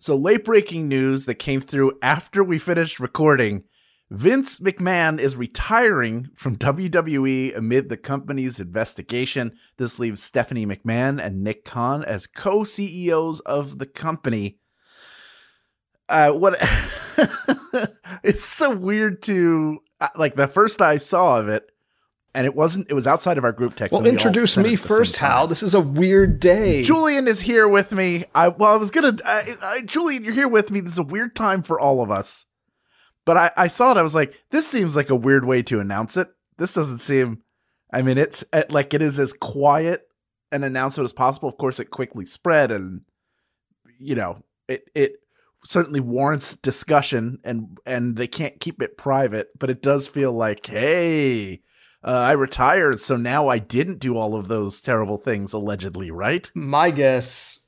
So, late breaking news that came through after we finished recording Vince McMahon is retiring from WWE amid the company's investigation. This leaves Stephanie McMahon and Nick Khan as co CEOs of the company. Uh, what? it's so weird to uh, like the first I saw of it, and it wasn't. It was outside of our group text. Well, introduce me first, Hal. This is a weird day. Julian is here with me. I well, I was gonna. Uh, Julian, you're here with me. This is a weird time for all of us. But I, I saw it. I was like, this seems like a weird way to announce it. This doesn't seem. I mean, it's it, like it is as quiet an announcement as possible. Of course, it quickly spread, and you know, it it certainly warrants discussion, and and they can't keep it private. But it does feel like, hey, uh, I retired, so now I didn't do all of those terrible things allegedly, right? My guess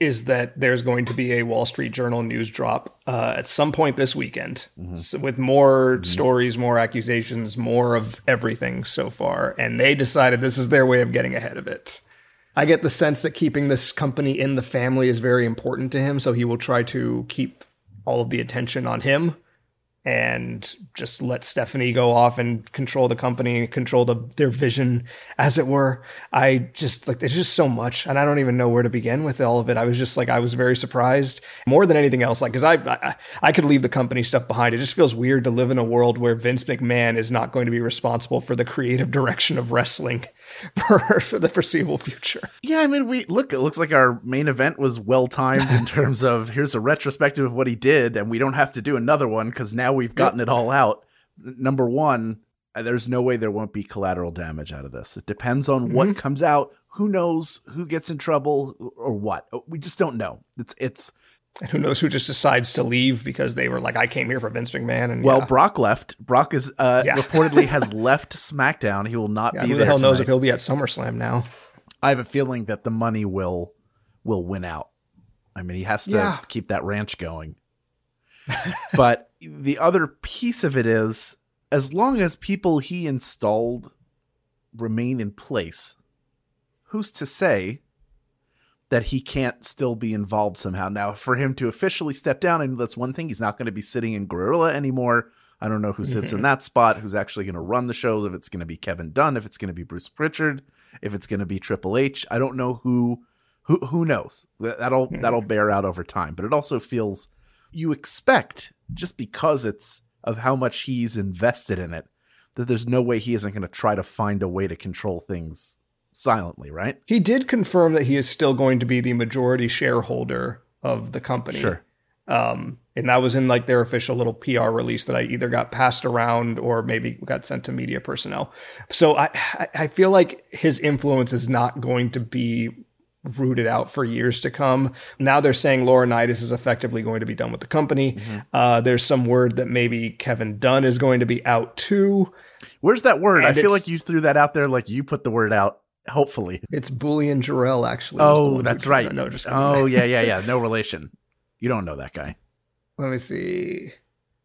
is that there's going to be a Wall Street Journal news drop uh, at some point this weekend mm-hmm. so with more mm-hmm. stories, more accusations, more of everything so far. And they decided this is their way of getting ahead of it. I get the sense that keeping this company in the family is very important to him, so he will try to keep all of the attention on him and just let Stephanie go off and control the company, control the, their vision, as it were. I just like there's just so much, and I don't even know where to begin with all of it. I was just like I was very surprised more than anything else, like because I, I I could leave the company stuff behind. It just feels weird to live in a world where Vince McMahon is not going to be responsible for the creative direction of wrestling for, for the foreseeable future. Yeah, I mean, we look. It looks like our main event was well timed in terms of here's a retrospective of what he did, and we don't have to do another one because now we've gotten yep. it all out. Number one, uh, there's no way there won't be collateral damage out of this. It depends on mm-hmm. what comes out. Who knows who gets in trouble or what? We just don't know. It's it's and who knows who just decides to leave because they were like, I came here for Vince McMahon. And well, yeah. Brock left. Brock is uh, yeah. reportedly has left SmackDown. He will not yeah, be who the hell tonight. knows if he'll be at SummerSlam now? I have a feeling that the money will will win out. I mean, he has to keep that ranch going. but the other piece of it is, as long as people he installed remain in place, who's to say that he can't still be involved somehow. Now, for him to officially step down, and that's one thing, he's not going to be sitting in Gorilla anymore. I don't know who sits mm-hmm. in that spot, who's actually going to run the shows, if it's going to be Kevin Dunn, if it's going to be Bruce Pritchard, if it's going to be Triple H. I don't know who who who knows. That'll mm-hmm. that'll bear out over time, but it also feels you expect just because it's of how much he's invested in it that there's no way he isn't going to try to find a way to control things silently, right? He did confirm that he is still going to be the majority shareholder of the company. Sure. Um, and that was in like their official little PR release that I either got passed around or maybe got sent to media personnel. So I I feel like his influence is not going to be rooted out for years to come. Now they're saying Laurinaitis is effectively going to be done with the company. Mm-hmm. Uh, there's some word that maybe Kevin Dunn is going to be out too. Where's that word? And I feel like you threw that out there like you put the word out Hopefully, it's Bullion Jarrell. Actually, oh, that's right. No, just oh yeah, yeah, yeah. No relation. You don't know that guy. Let me see.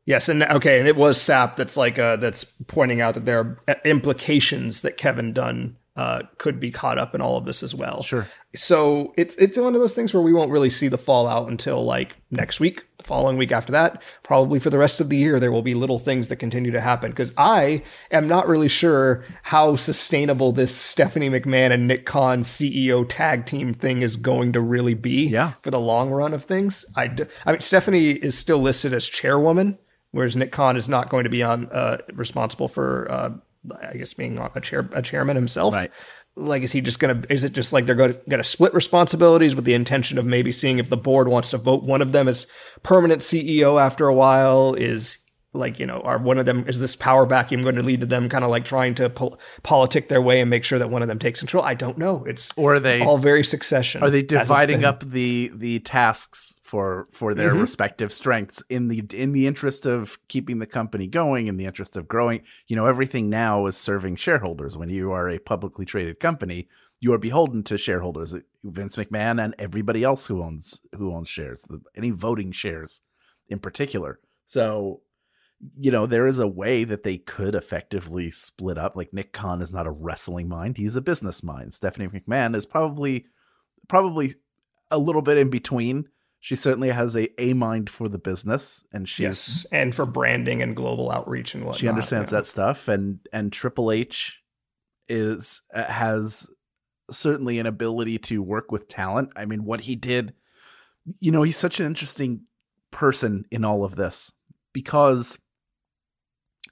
Yes, and okay, and it was Sapp that's like uh that's pointing out that there are implications that Kevin Dunn uh, could be caught up in all of this as well. Sure. So it's it's one of those things where we won't really see the fallout until like next week, the following week after that. Probably for the rest of the year, there will be little things that continue to happen because I am not really sure how sustainable this Stephanie McMahon and Nick Khan CEO tag team thing is going to really be. Yeah. For the long run of things, I I mean Stephanie is still listed as chairwoman, whereas Nick Khan is not going to be on uh, responsible for. Uh, I guess being a chair a chairman himself. Right. Like, is he just gonna? Is it just like they're going to split responsibilities with the intention of maybe seeing if the board wants to vote one of them as permanent CEO after a while? Is like you know are one of them is this power vacuum going to lead to them kind of like trying to pol- politic their way and make sure that one of them takes control? I don't know. It's or are they all very succession are they dividing up the the tasks for for their mm-hmm. respective strengths in the in the interest of keeping the company going in the interest of growing? You know everything now is serving shareholders. When you are a publicly traded company you are beholden to shareholders. Vince mcmahon and everybody else who owns who owns shares any voting shares in particular. So you know, there is a way that they could effectively split up. Like Nick Khan is not a wrestling mind; he's a business mind. Stephanie McMahon is probably probably a little bit in between. she certainly has a a mind for the business, and she's yes, and for branding and global outreach and whatnot. She understands that stuff, and and Triple H is uh, has certainly an ability to work with talent. I mean, what he did, you know, he's such an interesting person in all of this because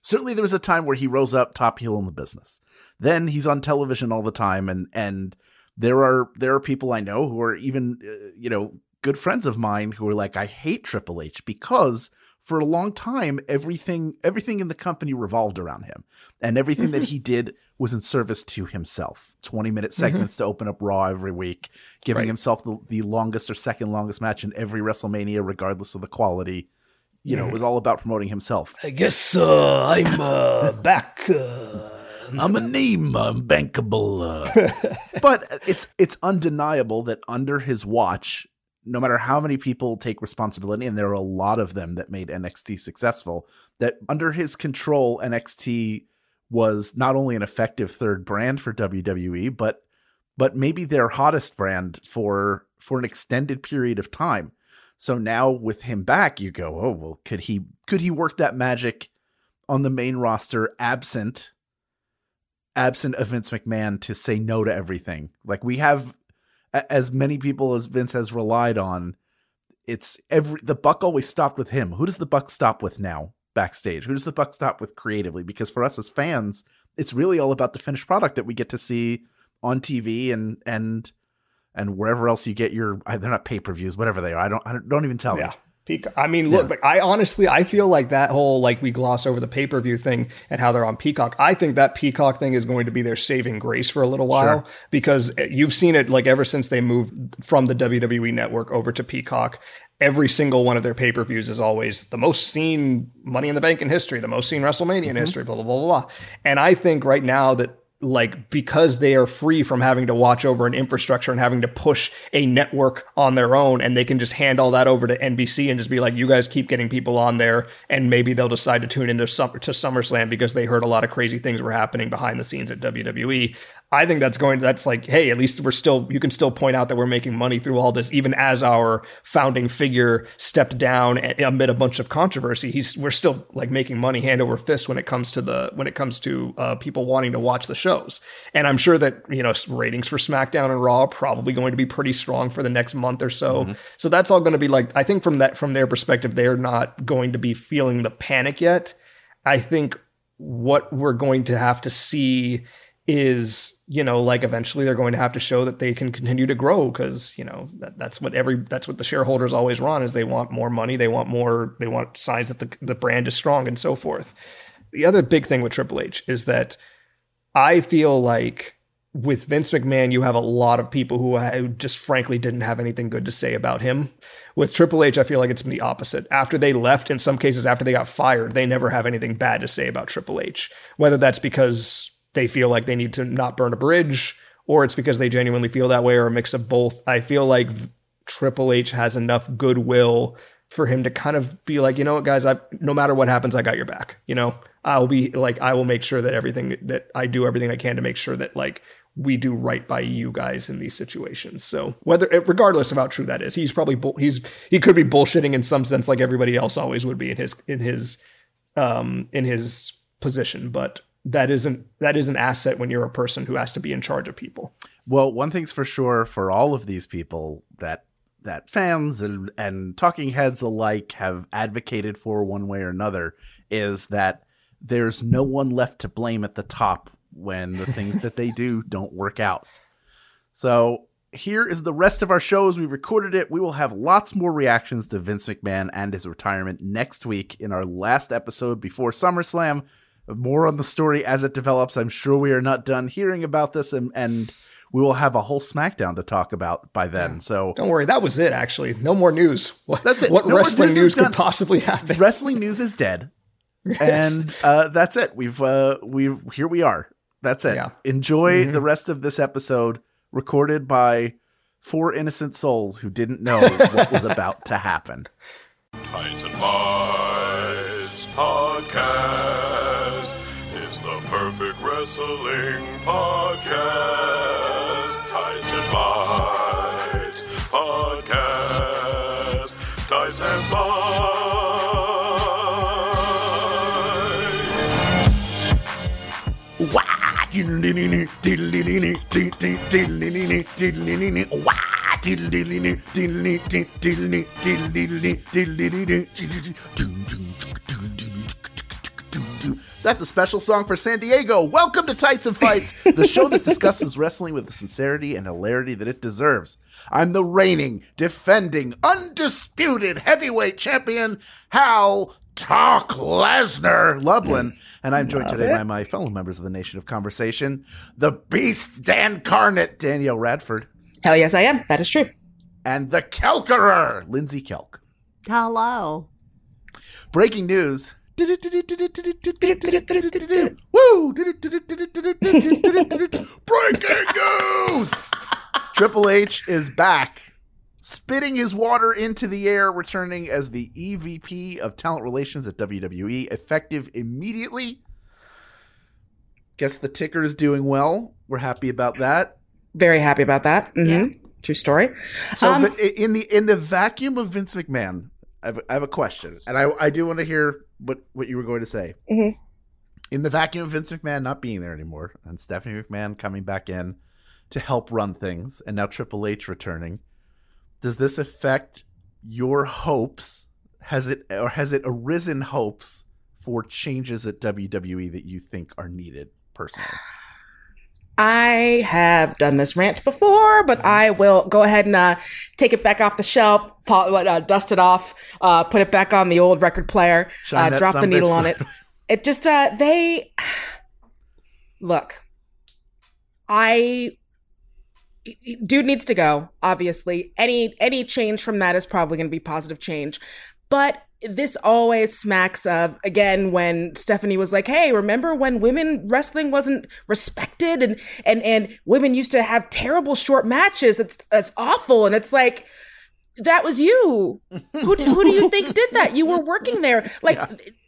certainly there was a time where he rose up top heel in the business. Then he's on television all the time and and there are there are people I know who are even uh, you know good friends of mine who are like I hate Triple H because for a long time everything everything in the company revolved around him and everything that he did was in service to himself 20 minute mm-hmm. segments mm-hmm. to open up raw every week giving right. himself the, the longest or second longest match in every wrestlemania regardless of the quality you know, it was all about promoting himself. I guess uh, I'm uh, back. Uh, I'm a name, I'm bankable. Uh. but it's it's undeniable that under his watch, no matter how many people take responsibility, and there are a lot of them that made NXT successful, that under his control, NXT was not only an effective third brand for WWE, but but maybe their hottest brand for for an extended period of time. So now with him back, you go, oh well, could he could he work that magic on the main roster absent absent of Vince McMahon to say no to everything? Like we have as many people as Vince has relied on, it's every the buck always stopped with him. Who does the buck stop with now backstage? Who does the buck stop with creatively? Because for us as fans, it's really all about the finished product that we get to see on TV and and and wherever else you get your they're not pay per views, whatever they are. I don't I don't even tell yeah. me. Peacock. I mean, look, yeah. like I honestly, I feel like that whole like we gloss over the pay per view thing and how they're on Peacock. I think that Peacock thing is going to be their saving grace for a little while sure. because you've seen it like ever since they moved from the WWE network over to Peacock. Every single one of their pay per views is always the most seen Money in the Bank in history, the most seen WrestleMania mm-hmm. in history, blah blah blah blah. And I think right now that like because they are free from having to watch over an infrastructure and having to push a network on their own and they can just hand all that over to NBC and just be like you guys keep getting people on there and maybe they'll decide to tune into summer to SummerSlam because they heard a lot of crazy things were happening behind the scenes at WWE. I think that's going to, that's like, hey, at least we're still, you can still point out that we're making money through all this, even as our founding figure stepped down amid a bunch of controversy. He's, we're still like making money hand over fist when it comes to the, when it comes to uh, people wanting to watch the shows. And I'm sure that, you know, ratings for SmackDown and Raw are probably going to be pretty strong for the next month or so. Mm-hmm. So that's all going to be like, I think from that, from their perspective, they're not going to be feeling the panic yet. I think what we're going to have to see is you know like eventually they're going to have to show that they can continue to grow because you know that, that's what every that's what the shareholders always want is they want more money they want more they want signs that the, the brand is strong and so forth the other big thing with triple h is that i feel like with Vince McMahon, you have a lot of people who just frankly didn't have anything good to say about him. With Triple H, I feel like it's the opposite. After they left, in some cases, after they got fired, they never have anything bad to say about Triple H. Whether that's because they feel like they need to not burn a bridge, or it's because they genuinely feel that way, or a mix of both. I feel like Triple H has enough goodwill for him to kind of be like, you know what, guys, I no matter what happens, I got your back. You know, I'll be like, I will make sure that everything that I do everything I can to make sure that like we do right by you guys in these situations. So whether, regardless of how true that is, he's probably he's he could be bullshitting in some sense, like everybody else always would be in his in his um in his position. But that isn't that is an asset when you're a person who has to be in charge of people. Well, one thing's for sure for all of these people that that fans and and talking heads alike have advocated for one way or another is that there's no one left to blame at the top when the things that they do don't work out. So here is the rest of our shows. We recorded it. We will have lots more reactions to Vince McMahon and his retirement next week in our last episode before SummerSlam more on the story as it develops. I'm sure we are not done hearing about this, and, and we will have a whole SmackDown to talk about by then. So don't worry, that was it. Actually, no more news. What, that's it. What no wrestling news, news could possibly happen? Wrestling news is dead, yes. and uh, that's it. We've uh, we've here we are. That's it. Yeah. Enjoy mm-hmm. the rest of this episode, recorded by four innocent souls who didn't know what was about to happen. Tights and Pies podcast perfect wrestling podcast. Tights and Bites podcast Ties and That's a special song for San Diego. Welcome to Tights and Fights, the show that discusses wrestling with the sincerity and hilarity that it deserves. I'm the reigning, defending, undisputed heavyweight champion, Hal Talk Lesnar Lublin. And I'm joined today by my fellow members of the Nation of Conversation, the Beast Dan Carnett, Danielle Radford, Hell yes, I am. That is true. and the Kelkerer, Lindsay Kelk. Hello. Breaking news. Woo! Breaking news! Triple H is back, spitting his water into the air, returning as the EVP of Talent Relations at WWE, effective immediately. Guess the ticker is doing well. We're happy about that. Very happy about that. hmm True story. So Um, in the in the vacuum of Vince McMahon, I have, I have a question, and I I do want to hear what what you were going to say. Mhm. In the vacuum of Vince McMahon not being there anymore, and Stephanie McMahon coming back in to help run things, and now Triple H returning, does this affect your hopes? Has it or has it arisen hopes for changes at WWE that you think are needed personally? I have done this rant before, but I will go ahead and uh, take it back off the shelf, fall, uh, dust it off, uh, put it back on the old record player, uh, drop the needle on it. It just uh, they look. I dude needs to go. Obviously, any any change from that is probably going to be positive change, but this always smacks of again when Stephanie was like, "Hey, remember when women wrestling wasn't respected and and and women used to have terrible short matches? It's it's awful." And it's like that was you. who do, who do you think did that? You were working there. Like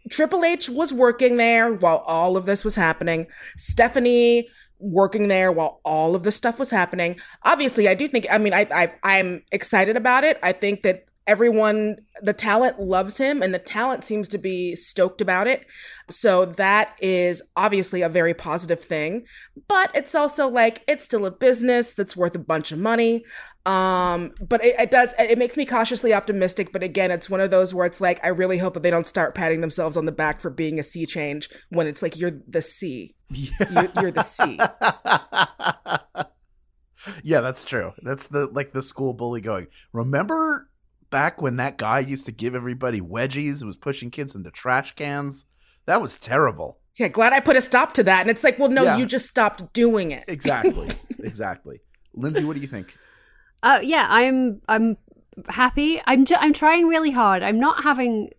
Triple H was working there while all of this was happening. Stephanie working there while all of this stuff was happening. Obviously, I do think I mean I I I'm excited about it. I think that everyone the talent loves him and the talent seems to be stoked about it. So that is obviously a very positive thing, but it's also like it's still a business that's worth a bunch of money. Um, but it, it does it makes me cautiously optimistic, but again, it's one of those where it's like I really hope that they don't start patting themselves on the back for being a sea change when it's like you're the sea. You're, you're the sea. yeah, that's true. That's the like the school bully going. Remember back when that guy used to give everybody wedgies and was pushing kids into trash cans? That was terrible. Yeah, glad I put a stop to that. And it's like, well, no, Yeah. you just stopped doing it. Exactly. exactly. Lindsay, what do you think? Uh, yeah, I'm I'm happy. I'm ju- I'm trying really hard. I'm not having.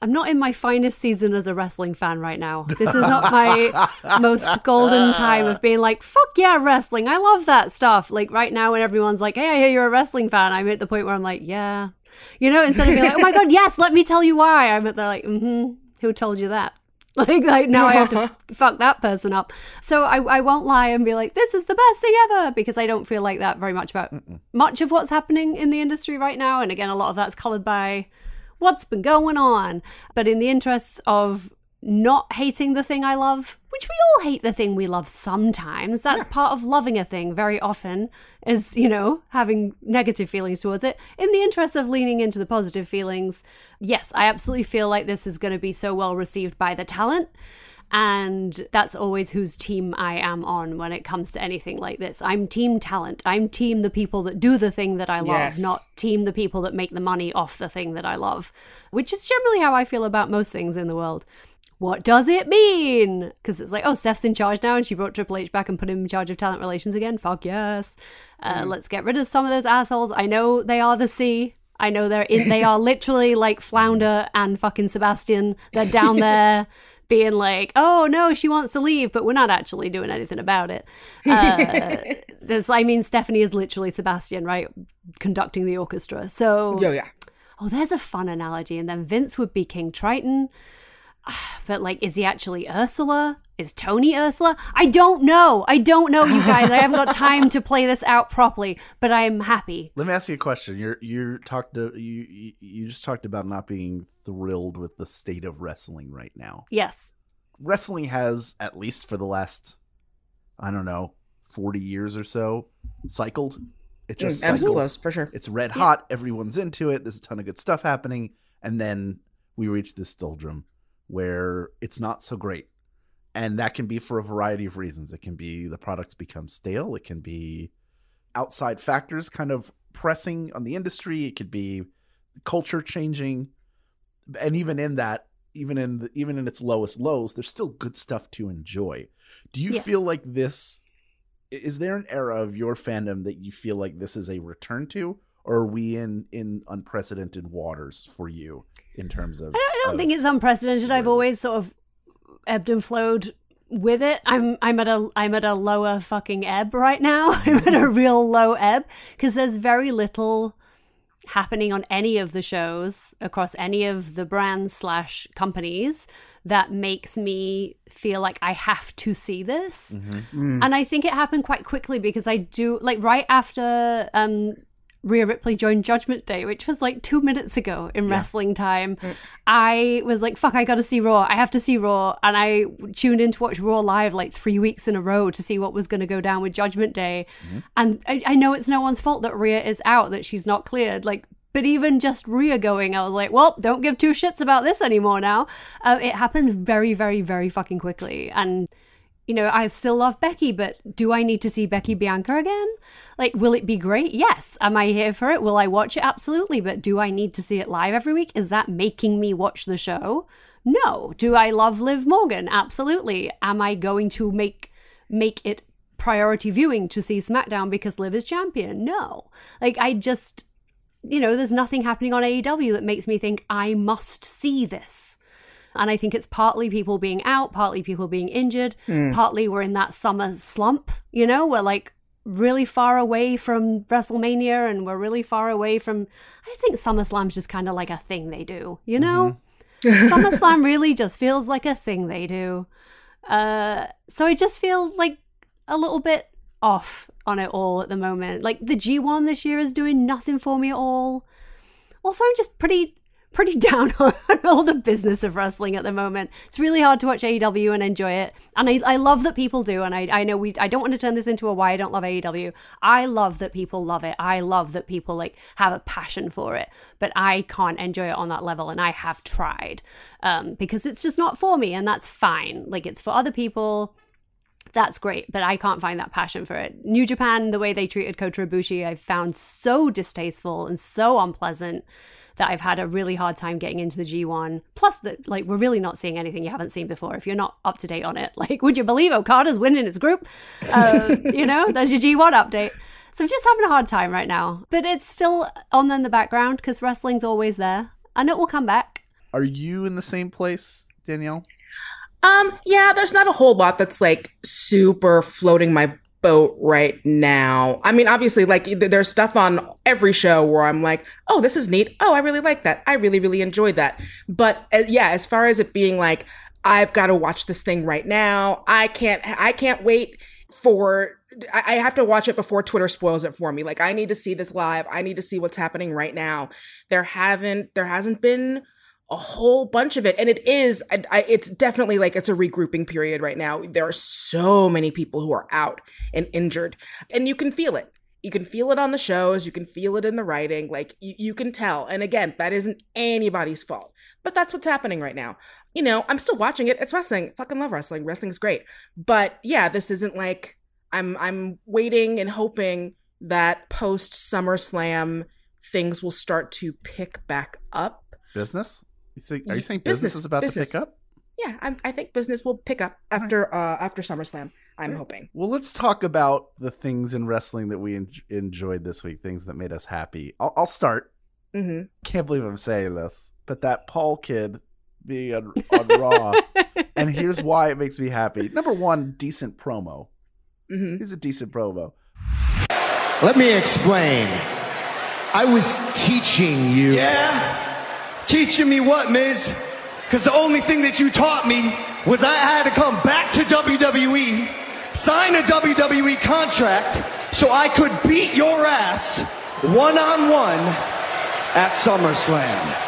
I'm not in my finest season as a wrestling fan right now. This is not my most golden time of being like, fuck yeah, wrestling. I love that stuff. Like right now, when everyone's like, hey, I hear you're a wrestling fan, I'm at the point where I'm like, yeah. You know, instead of being like, oh my God, yes, let me tell you why, I'm at the like, mm hmm, who told you that? Like, like now I have to fuck that person up. So I, I won't lie and be like, this is the best thing ever because I don't feel like that very much about much of what's happening in the industry right now. And again, a lot of that's colored by what's been going on. But in the interests of not hating the thing I love, which we all hate the thing we love sometimes, that's part of loving a thing very often, is, you know, having negative feelings towards it. In the interest of leaning into the positive feelings, yes, I absolutely feel like this is going to be so well received by the talent. And that's always whose team I am on when it comes to anything like this. I'm team talent. I'm team the people that do the thing that I love, Yes. not team the people that make the money off the thing that I love, which is generally how I feel about most things in the world. What does it mean? Because it's like, oh, Steph's in charge now, and she brought Triple H back and put him in charge of talent relations again. Fuck yes. Uh, Let's get rid of some of those assholes. I know they are the sea. I know they're in. They are literally like Flounder and fucking Sebastian. They're down there. Being like, oh no, she wants to leave, but we're not actually doing anything about it. Uh, this, I mean, Stephanie is literally Sebastian, right? Conducting the orchestra. So, Yeah, yeah. Oh, there's a fun analogy. And then Vince would be King Triton. But like, is he actually Ursula? Is Tony Ursula? I don't know. I don't know, you guys. I haven't got time to play this out properly, but I'm happy. Let me ask you a question. You're you talked to you you- you just talked about not being thrilled with the state of wrestling right now. Yes. Wrestling has at least for the last I don't know, 40 years or so cycled. It just Mm, ebbs cycles. flows, for sure. It's red hot, everyone's into it, there's a ton of good stuff happening, and then we reach this doldrum where it's not so great. And that can be for a variety of reasons. It can be the products become stale, it can be outside factors kind of pressing on the industry, it could be culture changing. And even in that, even in the, even in its lowest lows, there's still good stuff to enjoy. Do you Yes. feel like this is there an era of your fandom that you feel like this is a return to or are we in in unprecedented waters for you in terms of I don't, I don't of- think it's unprecedented. I've always sort of ebbed and flowed with it. I'm I'm at a I'm at a lower fucking ebb right now. I'm at a real low ebb because there's very little happening on any of the shows across any of the brands slash companies that makes me feel like I have to see this. Mhm. And I think it happened quite quickly because I do like right after um Rhea Ripley joined Judgment Day, which was like two minutes ago in wrestling time. I was like, fuck, I gotta see Raw. I have to see Raw. And I tuned in to watch Raw live like three weeks in a row to see what was gonna go down with Judgment Day. And I, I know it's no one's fault that Rhea is out, that she's not cleared. Like, but even just Rhea going, I was like, well, don't give two shits about this anymore now. Uh, it happened very, very, very fucking quickly. And you know, I still love Becky, but do I need to see Becky Bianca again? Like, will it be great? Yes. Am I here for it? Will I watch it? Absolutely. But do I need to see it live every week? Is that making me watch the show? No. Do I love Liv Morgan? Absolutely. Am I going to make make it priority viewing to see SmackDown because Liv is champion? No. Like, I just, you know, there's nothing happening on AEW that makes me think I must see this. And I think it's partly people being out, partly people being injured, partly we're in that summer slump, you know, we're like really far away from WrestleMania and we're really far away from. I think SummerSlam's just kind of like a thing they do, you know? SummerSlam really just feels like a thing they do. Uh, so I just feel like a little bit off on it all at the moment. Like the G1 this year is doing nothing for me at all. Also, I'm just pretty pretty down on all the business of wrestling at the moment. It's really hard to watch AEW and enjoy it. And I, I love that people do. And I, I know we I don't want to turn this into a why I don't love AEW. I love that people love it. I love that people like have a passion for it. But I can't enjoy it on that level. And I have tried. Um, because it's just not for me, and that's fine. Like it's for other people that's great, but I can't find that passion for it. New Japan, the way they treated Kota Ibushi, I found so distasteful and so unpleasant that I've had a really hard time getting into the G1. Plus, that like we're really not seeing anything you haven't seen before. If you're not up to date on it, like, would you believe Okada's winning his group? Uh, you know, there's your G1 update. So I'm just having a hard time right now, but it's still on in the background because wrestling's always there, and it will come back. Are you in the same place, Danielle? Um, yeah, there's not a whole lot that's like super floating my boat right now. I mean, obviously, like th- there's stuff on every show where I'm like, oh, this is neat. Oh, I really like that. I really, really enjoyed that. But uh, yeah, as far as it being like, I've got to watch this thing right now. I can't. I can't wait for. I have to watch it before Twitter spoils it for me. Like I need to see this live. I need to see what's happening right now. There haven't. There hasn't been a whole bunch of it. And it is I, it's definitely like it's a regrouping period right now. There are so many people who are out and injured and you can feel it. You can feel it on the shows. You can feel it in the writing. Like you, you can tell. And again that isn't anybody's fault but that's what's happening right now. You know i'm still watching it. It's wrestling. Fucking love wrestling. Wrestling's great. But yeah this isn't like i'm i'm waiting and hoping that post summerslam things will start to pick back up. Business? You say, are you saying business, business, is about business. to pick up? yeah, I, I think business will pick up after uh after SummerSlam. I'm hoping. Well, let's talk about the things in wrestling that we en- enjoyed this week, things that made us happy. I'll, I'll start. hmm Can't believe I'm saying this, but that Paul kid being on, on Raw, and here's why it makes me happy. Number one, decent promo. hmm He's a decent promo. Let me explain. I was teaching you. Yeah? Teaching me what, Miz? Because the only thing that you taught me was I had to come back to WWE, sign a WWE contract, so I could beat your ass one on one at SummerSlam.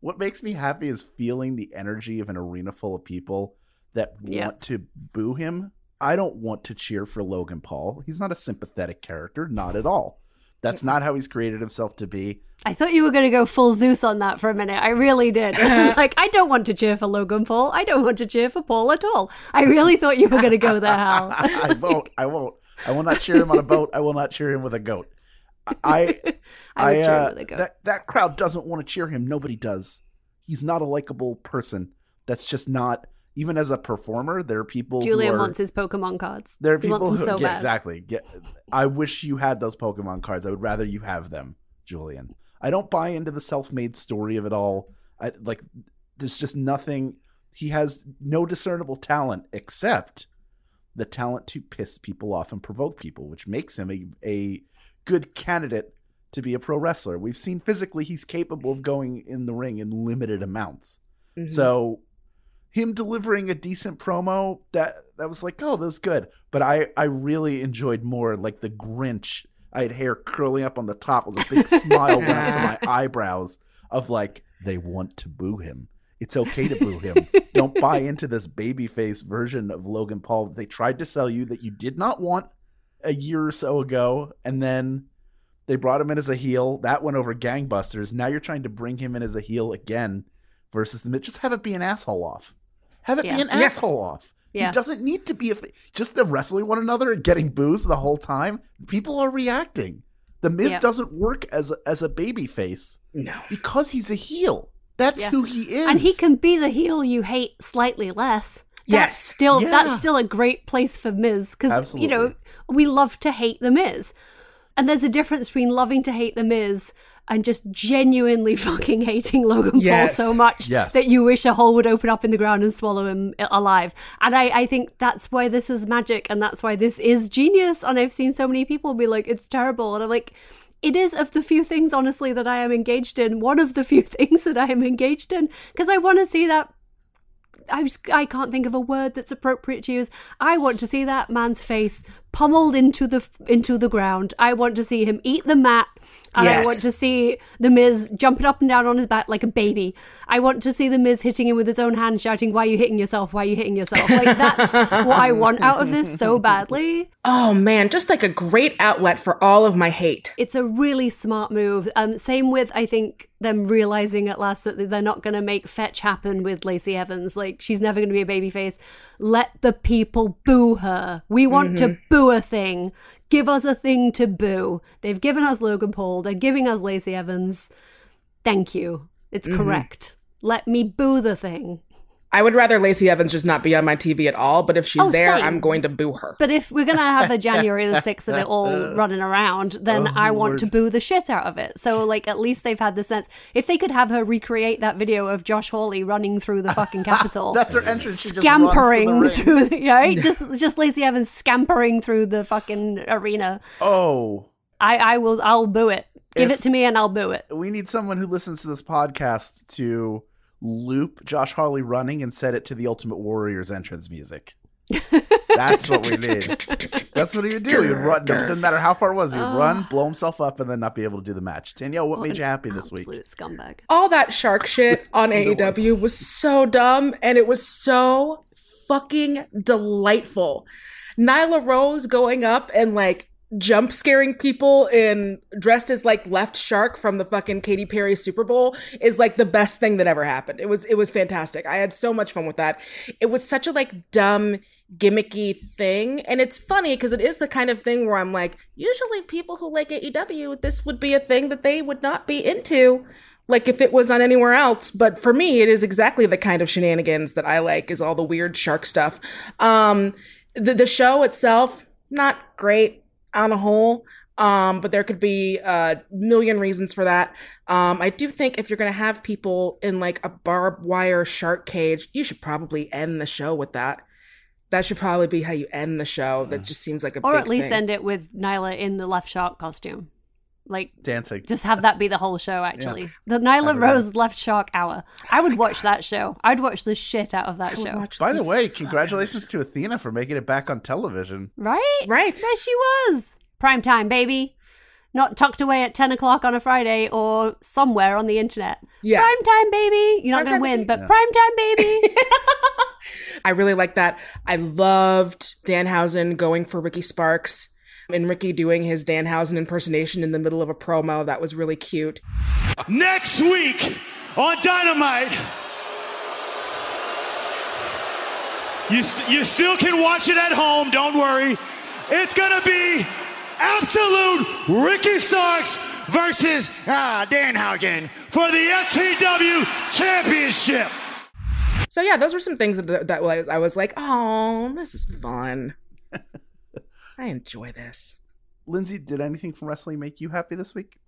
What makes me happy is feeling the energy of an arena full of people that Yep. want to boo him. I don't want to cheer for Logan Paul. He's not a sympathetic character, not at all. That's not how he's created himself to be. I thought you were going to go full Seuss on that for a minute. I really did. like, I don't want to cheer for Logan Paul. I don't want to cheer for Paul at all. I really thought you were going to go there, Hal. I won't. I won't. I will not cheer him on a boat. I will not cheer him with a goat. I I would cheer uh, with a goat. that that crowd doesn't want to cheer him. Nobody does. He's not a likable person. That's just not. Even as a performer, there are people. Julian who are, wants his Pokemon cards. There are people who so yeah, bad. exactly. Get, I wish you had those Pokemon cards. I would rather you have them, Julian. I don't buy into the self-made story of it all. I like. There's just nothing. He has no discernible talent except the talent to piss people off and provoke people, which makes him a, a good candidate to be a pro wrestler. We've seen physically he's capable of going in the ring in limited amounts. Mhm. So him delivering a decent promo that that was like, oh, that was good. But I I really enjoyed more like the Grinch. I had hair curling up on the top with a big smile went up to my eyebrows of like they want to boo him. It's okay to boo him. Don't buy into this babyface version of Logan Paul that they tried to sell you that you did not want a year or so ago, and then they brought him in as a heel. That went over gangbusters. Now you're trying to bring him in as a heel again versus the mid. Just have it be an asshole off. Have it Yeah. be an Yeah. asshole off. Yeah. He doesn't need to be a. Just them wrestling one another and getting boos the whole time. People are reacting. The Miz Yeah. doesn't work as a, as a baby face no. because he's a heel. That's Yeah. who he is. And he can be the heel you hate slightly less. That's Yes. still Yeah. that's still a great place for Miz because you know we love to hate the Miz, and there's a difference between loving to hate the Miz and just genuinely fucking hating Logan Yes. Paul so much Yes. that you wish a hole would open up in the ground and swallow him alive. And I, I think that's why this is magic, and that's why this is genius. And I've seen so many people be like, "It's terrible," and I'm like. It is of the few things, honestly, that I am engaged in. One of the few things that I am engaged in because I want to see that I just, I can't think of a word that's appropriate to use. I want to see that man's face pummeled into the into the ground. I want to see him eat the mat, and I want to see the Miz jumping up and down on his back like a baby. I want to see the Miz hitting him with his own hand, shouting, "Why are you hitting yourself? Why are you hitting yourself?" Like that's what I want out of this so badly. Oh man, just like a great outlet for all of my hate. It's a really smart move. Um, same with I think them realizing at last that they're not going to make fetch happen with Lacey Evans. Like she's never going to be a babyface. Let the people boo her. We want to boo a thing. Give us a thing to boo. They've given us Logan Paul. They're giving us Lacey Evans. Thank you. It's mm-hmm. correct. Let me boo the thing. I would rather Lacey Evans just not be on my TV at all, but if she's Oh, there, same. I'm going to boo her. But if we're gonna have the January the sixth of it all running around, then Oh, I want Lord. to boo the shit out of it. So like at least they've had the sense. If they could have her recreate that video of Josh Hawley running through the fucking Capitol, That's her entrance. She just scampering runs the through, the, right? just just Lacey Evans scampering through the fucking arena. Oh, I I will I'll boo it. Give If- it to me and I'll boo it. we need someone who listens to this podcast to loop Josh Hawley running and set it to the Ultimate Warrior's entrance music. That's what we need. That's what he would do. He would run. Doesn't matter how far it was. He would run, ah. blow himself up, and then not be able to do the match. Danielle, what, What made you happy this week? Absolute scumbag. all that shark shit on AEW was so dumb and it was so fucking delightful. Nyla Rose going up and like jump scaring people in dressed as like left shark from the fucking Katy Perry Super Bowl is like the best thing that ever happened. It was it was fantastic. I had so much fun with that. It was such a like dumb gimmicky thing and it's funny because it is the kind of thing where I'm like usually people who like AEW this would be a thing that they would not be into like if it was on anywhere else but for me it is exactly the kind of shenanigans that i like is all the weird shark stuff um the, the show itself not great on a whole um but there could be a million reasons for that um i do think if you're gonna have people in like a barbed wire shark cage you should probably end the show with that that should probably be how you end the show that just seems like a Or big at least thing. end it with Nyla in the left shark costume. Like dancing. Just have that be the whole show. Actually, yeah. the Nyla Rose Left Shark Hour. I would oh watch God. that show. I'd watch the shit out of that show. By the way, congratulations to Athena for making it back on television. Right, right. There she was. Prime time, baby. Not tucked away at ten o'clock on a Friday or somewhere on the internet. Yeah, prime time, baby. You're not going to win, baby. but yeah. prime time, baby. I really like that. I loved Danhausen going for Ricky Starks and Ricky doing his Danhausen impersonation in the middle of a promo. That was really cute. Next week on Dynamite, you, st- you still can watch it at home. Don't worry. It's going to be absolute Ricky Starks versus uh, Danhausen for the FTW Championship. So yeah, those were some things that, that I was like, oh, this is fun. I enjoy this. Lindsay, did anything from wrestling make you happy this week?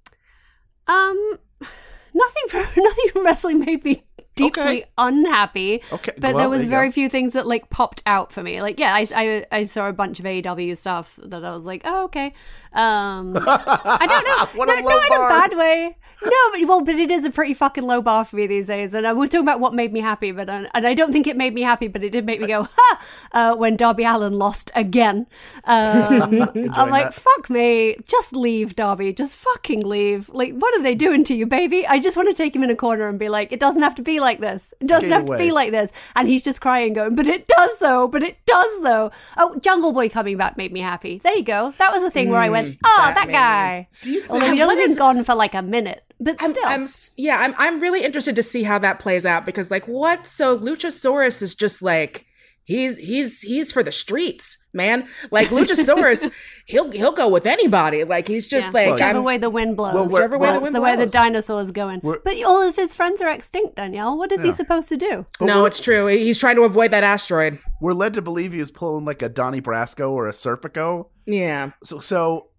Um, nothing from nothing from wrestling made me deeply okay. unhappy. Okay, but well, there was there very go. few things that like popped out for me. Like, yeah, I, I I saw a bunch of AEW stuff that I was like, oh okay. Um, I don't know, what no, a low not bar. in a bad way. No, but well, but it is a pretty fucking low bar for me these days. And uh, we're talking about what made me happy, but uh, and I don't think it made me happy, but it did make me go ha uh, when Darby Allin lost again. Um, I'm like, that. fuck me, just leave, Darby, just fucking leave. Like, what are they doing to you, baby? I just want to take him in a corner and be like, it doesn't have to be like this. It doesn't have away. to be like this. And he's just crying, going, but it does though, but it does though. Oh, Jungle Boy coming back made me happy. There you go. That was a thing mm, where I went, oh, that, that guy. Do you think, Although he only been gone for like a minute but I'm, still, I'm, yeah, I'm I'm really interested to see how that plays out because like what? So Luchasaurus is just like he's he's he's for the streets, man. Like Luchasaurus, he'll he'll go with anybody. Like he's just yeah. like whichever way the wind blows. Well, whichever way the wind the blows. way the dinosaur is going. We're, but all of his friends are extinct, Danielle. What is yeah. he supposed to do? But no, it's true. He's trying to avoid that asteroid. We're led to believe he's pulling like a Donnie Brasco or a Serpico. Yeah. So so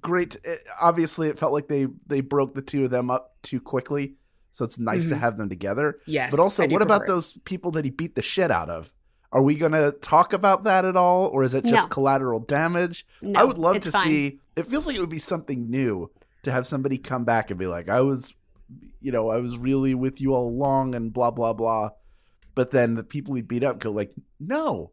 great. Eh, obviously, it felt like they they broke the two of them up too quickly. So it's nice mm-hmm. to have them together. Yes. But also, what about it. those people that he beat the shit out of? Are we going to talk about that at all, or is it just no. collateral damage? No, I would love to fine. see. It feels like it would be something new to have somebody come back and be like, "I was, you know, I was really with you all along," and blah blah blah. But then the people he beat up go like, "No,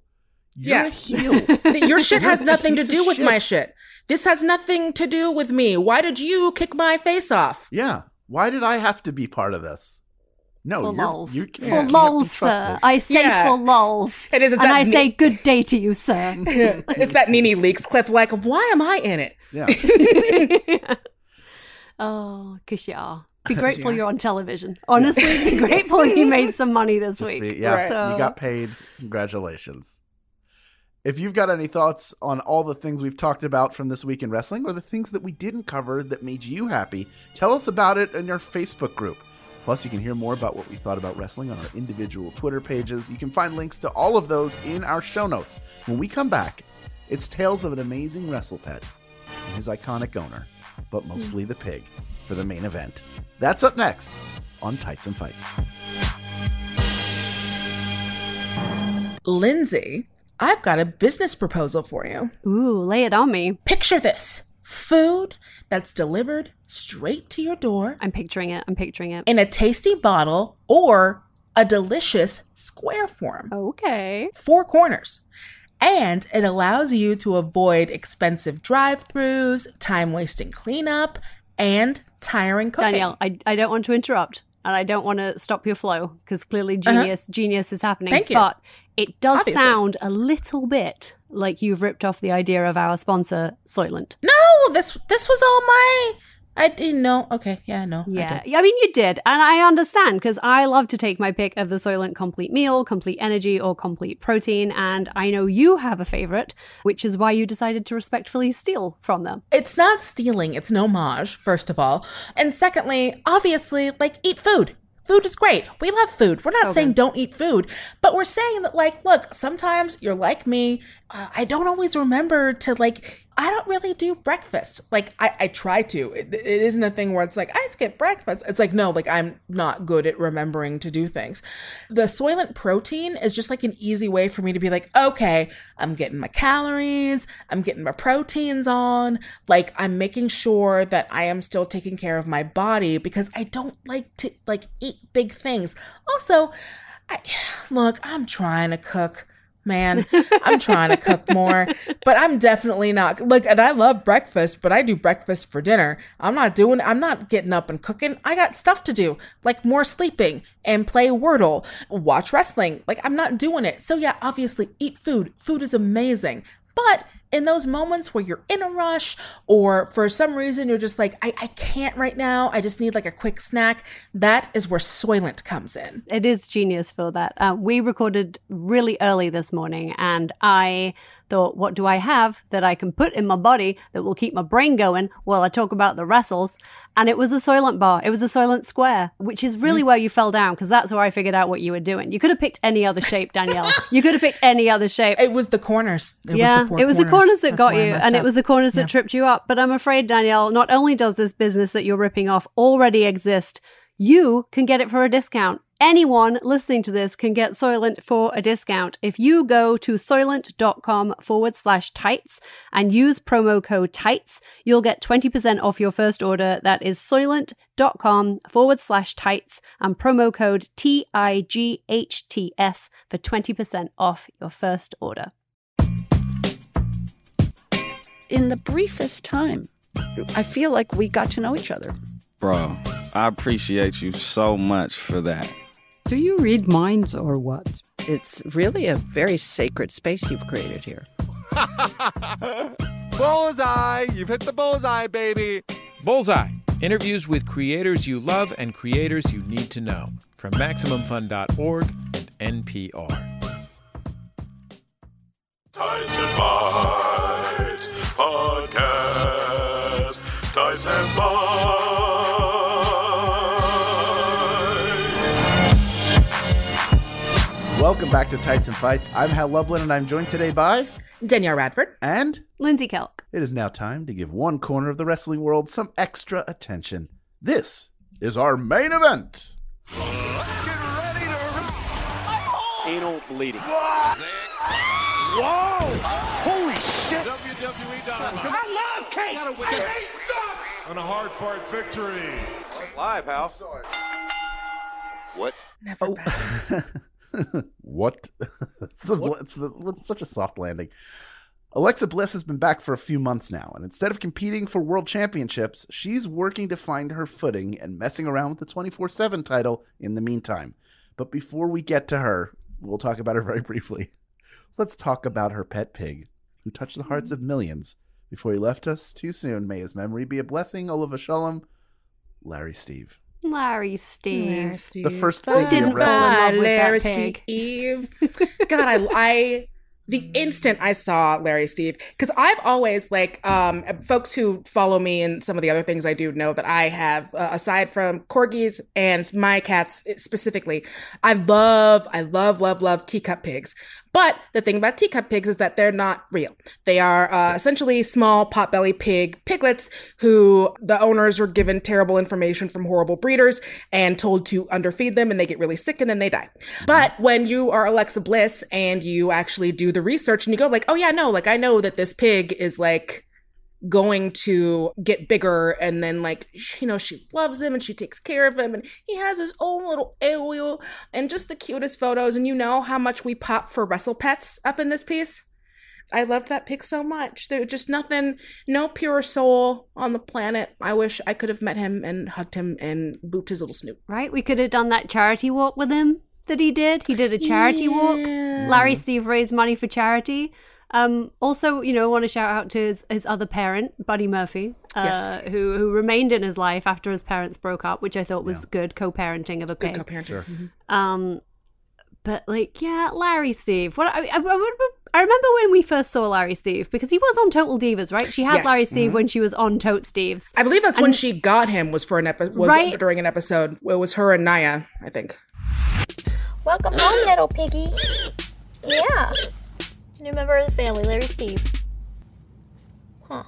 you're yeah. a heel. Your shit has nothing to do with shit. my shit. This has nothing to do with me. Why did you kick my face off? Yeah. Why did I have to be part of this? No, for lulls. You for lulls, sir. I say yeah. for lulls. It is, and I ne- say good day to you, sir. it's that NeNe Leakes clip, like, why am I in it? Yeah. oh, because you are. Be grateful yeah. you're on television. Honestly, be grateful you made some money this Just week. Be, yeah, right. so. you got paid. Congratulations. If you've got any thoughts on all the things we've talked about from this week in wrestling or the things that we didn't cover that made you happy, tell us about it in our Facebook group. Plus, you can hear more about what we thought about wrestling on our individual Twitter pages. You can find links to all of those in our show notes. When we come back, it's tales of an amazing wrestle pet and his iconic owner, but mostly the pig, for the main event. That's up next on Tights and Fights. Lindsay I've got a business proposal for you. Ooh, lay it on me. Picture this food that's delivered straight to your door. I'm picturing it. I'm picturing it. In a tasty bottle or a delicious square form. Okay. Four corners. And it allows you to avoid expensive drive throughs, time wasting cleanup, and tiring cooking. Danielle, I, I don't want to interrupt and I don't want to stop your flow because clearly uh-huh. genius uh-huh. genius is happening. Thank you. But it does Obviously. sound a little bit like you've ripped off the idea of our sponsor, Soylent. No, this this was all my I didn't know. Okay, yeah, no. Yeah, I, I, mean, you did, and I understand because I love to take my pick of the Soylent Complete Meal, Complete Energy, or Complete Protein, and I know you have a favorite, which is why you decided to respectfully steal from them. It's not stealing; it's an homage, first of all, and secondly, obviously, like eat food. Food is great. We love food. We're not so saying good. don't eat food, but we're saying that, like, look, sometimes you're like me. Uh, I don't always remember to, like, I don't really do breakfast. Like I, I try to. It, it isn't a thing where it's like I skip breakfast. It's like no, like I'm not good at remembering to do things. The Soylent protein is just like an easy way for me to be like, okay, I'm getting my calories, I'm getting my proteins on. Like I'm making sure that I am still taking care of my body because I don't like to like eat big things. Also, I look, I'm trying to cook man. I'm trying to cook more, but I'm definitely not like, and I love breakfast, but I do breakfast for dinner. I'm not doing, I'm not getting up and cooking. I got stuff to do, like more sleeping and play Wordle, watch wrestling. Like I'm not doing it. So yeah, obviously eat food. Food is amazing, but in those moments where you're in a rush or for some reason you're just like, I, I can't right now, I just need like a quick snack, that is where Soylent comes in. It is genius for that. Uh, we recorded really early this morning and I thought, what do I have that I can put in my body that will keep my brain going while I talk about the wrestles? And it was a Soylent bar. It was a Soylent Square, which is really mm. where you fell down because that's where I figured out what you were doing. You could have picked any other shape, Danielle. you could have picked any other shape. It was the corners. It yeah, was the it was corners. the corners that that's got you, and up. it was the corners that tripped you up. But I'm afraid, Danielle, not only does this business that you're ripping off already exist, you can get it for a discount anyone listening to this can get Soylent for a discount. If you go to soylent.com forward slash tights and use promo code tights, you'll get 20% off your first order. That is soylent.com forward slash tights and promo code T I G H T S for 20% off your first order. In the briefest time, I feel like we got to know each other. Bro, I appreciate you so much for that. Do you read minds or what? It's really a very sacred space you've created here. bullseye! You've hit the bullseye, baby! Bullseye interviews with creators you love and creators you need to know from MaximumFun.org and NPR. Tights and Fights Podcast. Tights and Fights. Welcome back to Tights and Fights. I'm Hal Lublin, and I'm joined today by Danielle Radford and Lindsey Kelk. It is now time to give one corner of the wrestling world some extra attention. This is our main event. Let's get ready to rock. Anal bleeding. Whoa! Whoa! Holy shit! WWE.com. I love cake. I hate nuts. On a hard fought victory. Live, Hal. What? Never oh. what? it's, the, what? It's, the, it's such a soft landing. Alexa Bliss has been back for a few months now, and instead of competing for world championships, she's working to find her footing and messing around with the 24 7 title in the meantime. But before we get to her, we'll talk about her very briefly. Let's talk about her pet pig, who touched the hearts of millions before he left us too soon. May his memory be a blessing. Oliver Shalom, Larry Steve. Larry Steve. Larry Steve. The first pig didn't fall Larry Steve. God, I, I the instant I saw Larry Steve, because I've always like um, folks who follow me and some of the other things I do know that I have, uh, aside from corgis and my cats specifically, I love, I love, love, love teacup pigs. But the thing about teacup pigs is that they're not real. They are uh, essentially small potbelly pig piglets who the owners were given terrible information from horrible breeders and told to underfeed them and they get really sick and then they die. But when you are Alexa Bliss and you actually do the research and you go like, oh yeah, no, like I know that this pig is like going to get bigger and then like you know she loves him and she takes care of him and he has his own little area and just the cutest photos. And you know how much we pop for wrestle pets up in this piece? I loved that pic so much. There just nothing no pure soul on the planet. I wish i could have met him and hugged him and booped his little snoop right? We could have done that charity walk with him that he did. He did a charity yeah. walk larry steve raised money for charity um, also, you know, want to shout out to his, his other parent, Buddy Murphy, uh, yes. who who remained in his life after his parents broke up, which I thought was yeah. good co-parenting of a pig. Good co-parenting. Sure. Mm-hmm. Um, but like, yeah, Larry Steve. What I, I, I, remember when we first saw Larry Steve because he was on Total Divas, right? She had yes. Larry Steve mm-hmm. when she was on Tote Steves. I believe that's and, when she got him. Was for an episode. Was right? during an episode. It was her and Naya, I think. Welcome home, little piggy. Yeah. New member of the family, Larry Steve. Huh.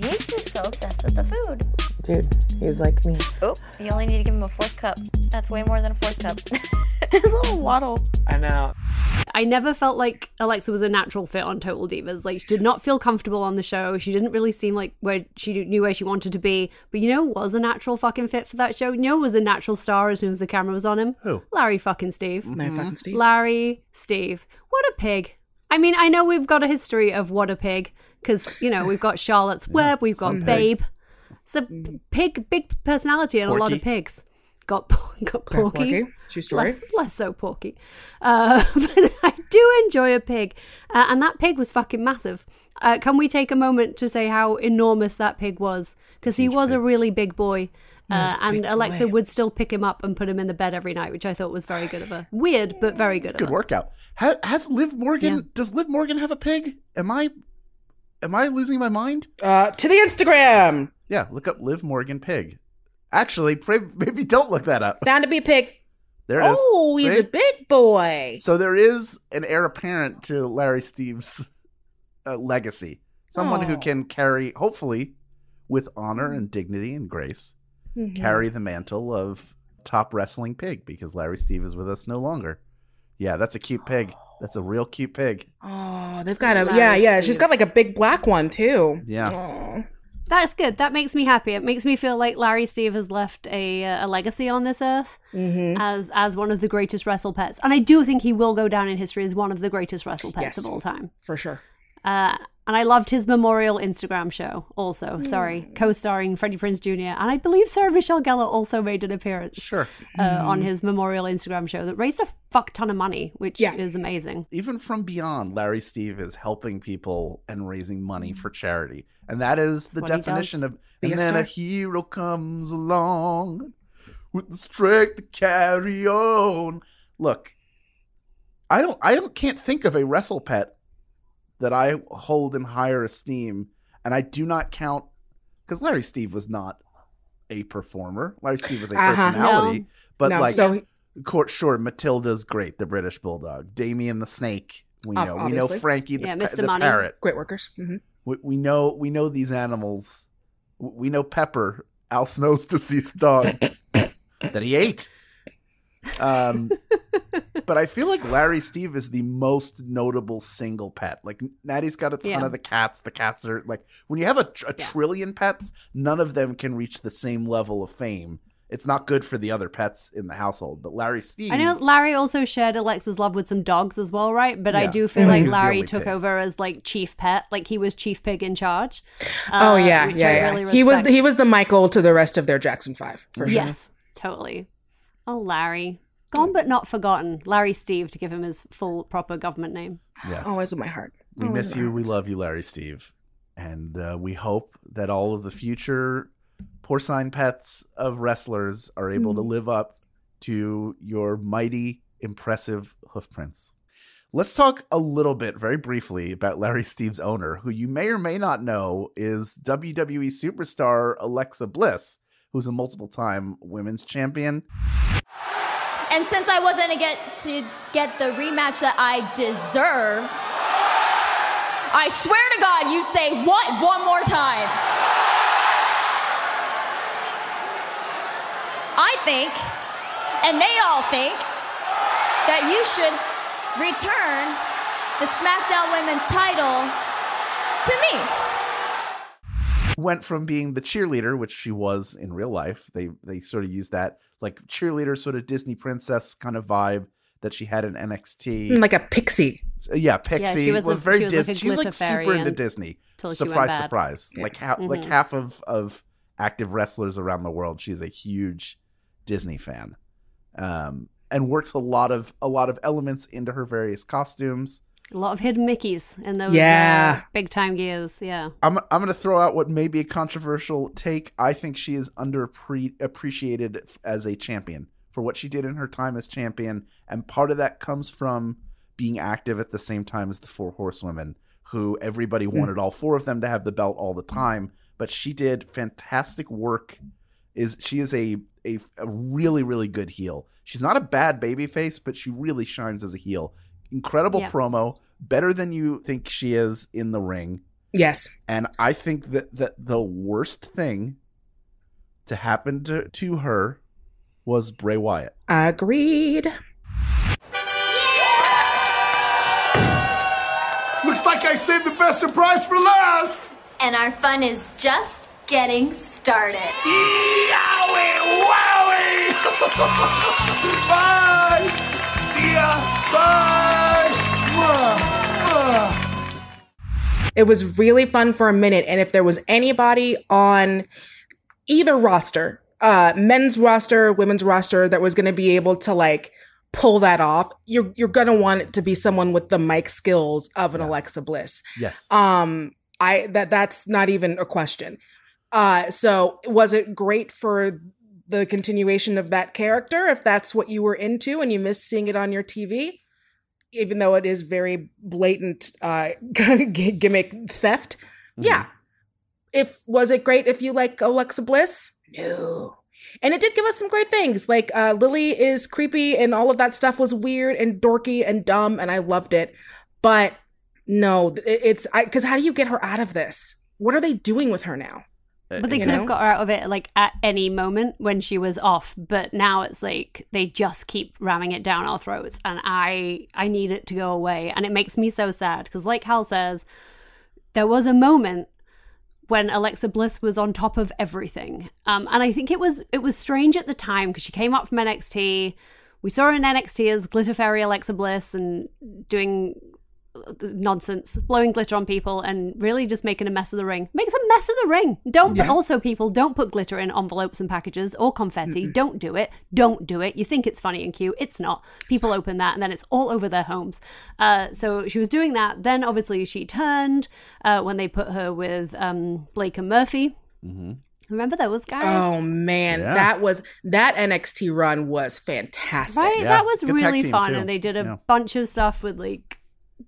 He's just so obsessed with the food. Dude, he's like me. Oh, you only need to give him a fourth cup. That's way more than a fourth cup. His little waddle. I know. I never felt like Alexa was a natural fit on Total Divas. Like she did not feel comfortable on the show. She didn't really seem like where she knew where she wanted to be. But you know, was a natural fucking fit for that show. You know, was a natural star as soon as the camera was on him. Who? Larry fucking Steve. Larry fucking Steve. Larry Steve. What a pig. I mean, I know we've got a history of what a pig because you know we've got Charlotte's Web, we've got some pig. Babe. It's a pig, big personality and a lot of pigs. Got got Porky. Porky. True story. Less, less so Porky. Uh, but I do enjoy a pig, uh, and that pig was fucking massive. Uh, can we take a moment to say how enormous that pig was? Because he was a really big boy. Uh, and Alexa would still pick him up and put him in the bed every night, which I thought was very good of her. Weird, but very good. It's a good her. workout. Has, has Liv Morgan? Yeah. Does Liv Morgan have a pig? Am I? Am I losing my mind? Uh, to the Instagram. Yeah, look up Liv Morgan pig. Actually, maybe don't look that up. Found to be a pig. There it is. Oh, he's See? a big boy. So there is an heir apparent to Larry Steve's uh, legacy. Someone who Oh. can carry, hopefully, with honor and dignity and grace, Mhm. carry the mantle of top wrestling pig because Larry Steve is with us no longer. Yeah, that's a cute pig. That's a real cute pig. Oh, they've got a Larry yeah, yeah. She's got like a big black one too. Yeah. Aw. That's good. That makes me happy. It makes me feel like Larry Steve has left a uh, a legacy on this earth Mhm. as as one of the greatest wrestle pets, and I do think he will go down in history as one of the greatest wrestle pets Yes. of all time. for sure. Uh, and I loved his memorial Instagram show. Also, hmm. sorry, co-starring Freddie Prinze Jr. and I believe Sarah Michelle Gellar also made an appearance Sure. uh, hmm. on his memorial Instagram show that raised a fuck ton of money, which Yeah. is amazing. Even from beyond, Larry Steve is helping people and raising money hmm. for charity. And that is the what definition of Be and a then a hero comes along with the strength to carry on. Look, I don't I don't can't think of a wrestle pet that I hold in higher esteem, and I do not count because Larry Steve was not a performer. Larry Steve was a Uh-huh. personality, No. but no, like so Court sure, Matilda's great, the British bulldog. Damien the snake, we know. We know. Frankie the, Yeah, pa- the parrot. great workers. hmm We, we know we know these animals. We know Pepper, Al Snow's deceased dog, that he ate. Um, but I feel like Larry Steve is the most notable single pet. Like Natty's got a ton Yeah. of the cats. The cats are like when you have a, tr- a Yeah. trillion pets, none of them can reach the same level of fame. It's not good for the other pets in the household. But Larry Steve, I know Larry also shared Alexa's love with some dogs as well, right? But I do feel like He was the Larry took pig. over as like chief pet, like he was chief pig in charge. oh uh, yeah, yeah, yeah. really he was the, he was the Michael to the rest of their Jackson Five for sure. Yes, totally. Oh, Larry. Gone but not forgotten. Larry Steve, to give him his full proper government name. yes. Always in my heart. We Always miss in my you. We love you, Larry Steve. And uh, we hope that all of the future porcine pets of wrestlers are able to live up to your mighty, impressive hoofprints. Let's talk a little bit, very briefly, about Larry Steve's owner, who you may or may not know is WWE superstar Alexa Bliss, who's a multiple time women's champion. And since I wasn't to get to get the rematch that I deserve, I swear to God, you say what one more time. I think, and they all think, that you should return the SmackDown Women's title to me. Went from being the cheerleader, which she was in real life. They they sort of used that like cheerleader sort of Disney princess kind of vibe that she had in NXT. Mm, Like a pixie. Uh, yeah, Pixie she was was, a- very she was like a Disney. She's like super into Disney. till she went Surprise, bad. surprise! Like half like Mhm. half of of active wrestlers around the world. She's a huge Disney fan, um, and works a lot of a lot of elements into her various costumes. A lot of hidden Mickeys in those Yeah. uh, big time gears. Yeah. I'm I'm going to throw out what may be a controversial take. I think she is underappreciated as a champion for what she did in her time as champion, and part of that comes from being active at the same time as the Four Horsewomen, who everybody wanted all four of them to have the belt all the time, but she did fantastic work. Is she is a a, a really really good heel. She's not a bad baby face, but she really shines as a heel. Incredible Yeah. promo, better than you think she is in the ring Yes. And I think that, that the worst thing to happen to, to her was Bray Wyatt. Agreed. Looks like I saved the best surprise for last. And our fun is just getting started. Yowie wowie! Bye! See ya! Bye! It was really fun for a minute. And if there was anybody on either roster, uh, men's roster, women's roster, that was going to be able to like pull that off, you're you're going to want it to be someone with the mic skills of an Alexa Bliss. Yes. Um, I that that's not even a question. Uh, so was it great for the continuation of that character if that's what you were into and you miss seeing it on your TV? Even though it is very blatant uh, gimmick theft, Mm-hmm. yeah. If was it great if you like Alexa Bliss? No. And it did give us some great things. Like uh, Lilly is creepy and all of that stuff was weird and dorky and dumb and I loved it. But no, it- it's I because how do you get her out of this? What are they doing with her now? But they could know? have got her out of it like at any moment when she was off. But now it's like they just keep ramming it down our throats, and I I need it to go away, and it makes me so sad because, like Hal says, there was a moment when Alexa Bliss was on top of everything, um, and I think it was it was strange at the time because she came up from NXT. We saw her in NXT as Glitter Fairy Alexa Bliss and doing nonsense, blowing glitter on people, and really just making a mess of the ring. Makes a mess of the ring. Don't. Yeah. Also, people don't put glitter in envelopes and packages or confetti. Don't do it. Don't do it. You think it's funny and cute. It's not. People open that and then it's all over their homes. Uh, so she was doing that. Then obviously she turned uh, when they put her with um, Blake and Murphy. Mm-hmm. Remember those guys? Oh man, Yeah. that was that NXT run was fantastic. Right, that was good really fun, too. and they did a Yeah. bunch of stuff with like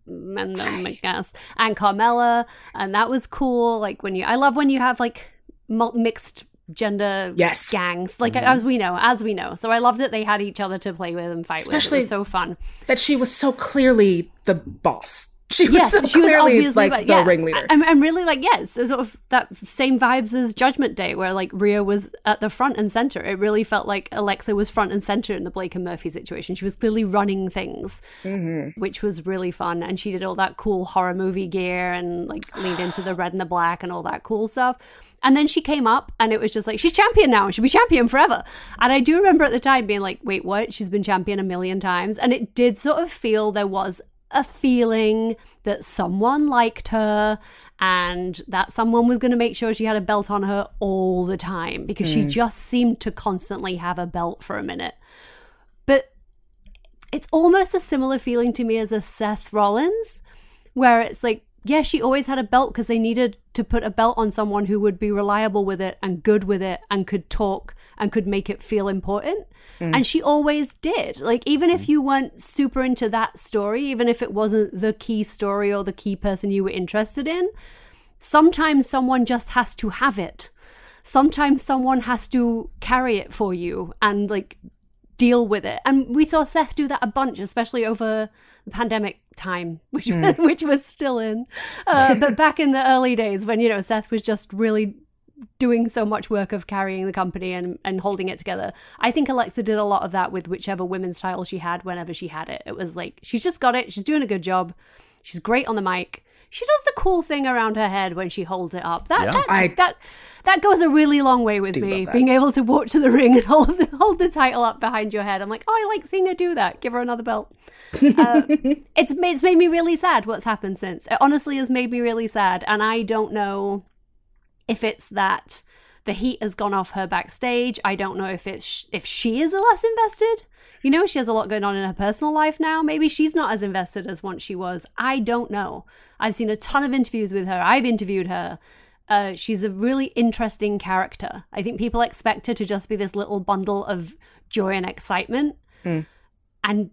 Mendo McGuess and Carmella, and that was cool. Like when you, I love when you have like mul- mixed gender Yes. gangs, like Mm-hmm. Mhm. as we know, as we know. So I loved it. They had each other to play with and fight Especially- with. It was so fun. That she was so clearly the boss. She was yes, so she was clearly obviously like but the ringleader. I'm, I'm really like yes, sort of that same vibes as Judgment Day, where like Rhea was at the front and center. It really felt like Alexa was front and center in the Blake and Murphy situation. She was clearly running things, Mm-hmm. which was really fun. And she did all that cool horror movie gear and like leaned into the red and the black and all that cool stuff. And then she came up and it was just like, she's champion now and she'll be champion forever. And I do remember at the time being like, wait, what? She's been champion a million times. And it did sort of feel there was a feeling that someone liked her and that someone was going to make sure she had a belt on her all the time because she Mm. just seemed to constantly have a belt for a minute. But it's almost a similar feeling to me as a Seth Rollins, where it's like, yeah, she always had a belt because they needed to put a belt on someone who would be reliable with it and good with it and could talk and could make it feel important. Mm. And she always did. Like, even if you weren't super into that story, even if it wasn't the key story or the key person you were interested in, sometimes someone just has to have it. Sometimes someone has to carry it for you and like deal with it. And we saw Seth do that a bunch, especially over the pandemic time, which Mm. which was still in. Uh, but back in the early days when you know Seth was just really doing so much work of carrying the company and, and holding it together. I think Alexa did a lot of that with whichever women's title she had whenever she had it. It was like she's just got it, she's doing a good job. She's great on the mic. She does the cool thing around her head when she holds it up. That Yeah. that, I that that goes a really long way with me. Being able to walk to the ring and hold the, hold the title up behind your head. I'm like, oh, I like seeing her do that. Give her another belt. Uh, it's it's made me really sad. What's happened since? It honestly has made me really sad, and I don't know if it's that the heat has gone off her backstage. I don't know if it's sh- if she is less invested. You know, she has a lot going on in her personal life now. Maybe she's not as invested as once she was. I don't know. I've seen a ton of interviews with her. I've interviewed her. Uh, she's a really interesting character. I think people expect her to just be this little bundle of joy and excitement. And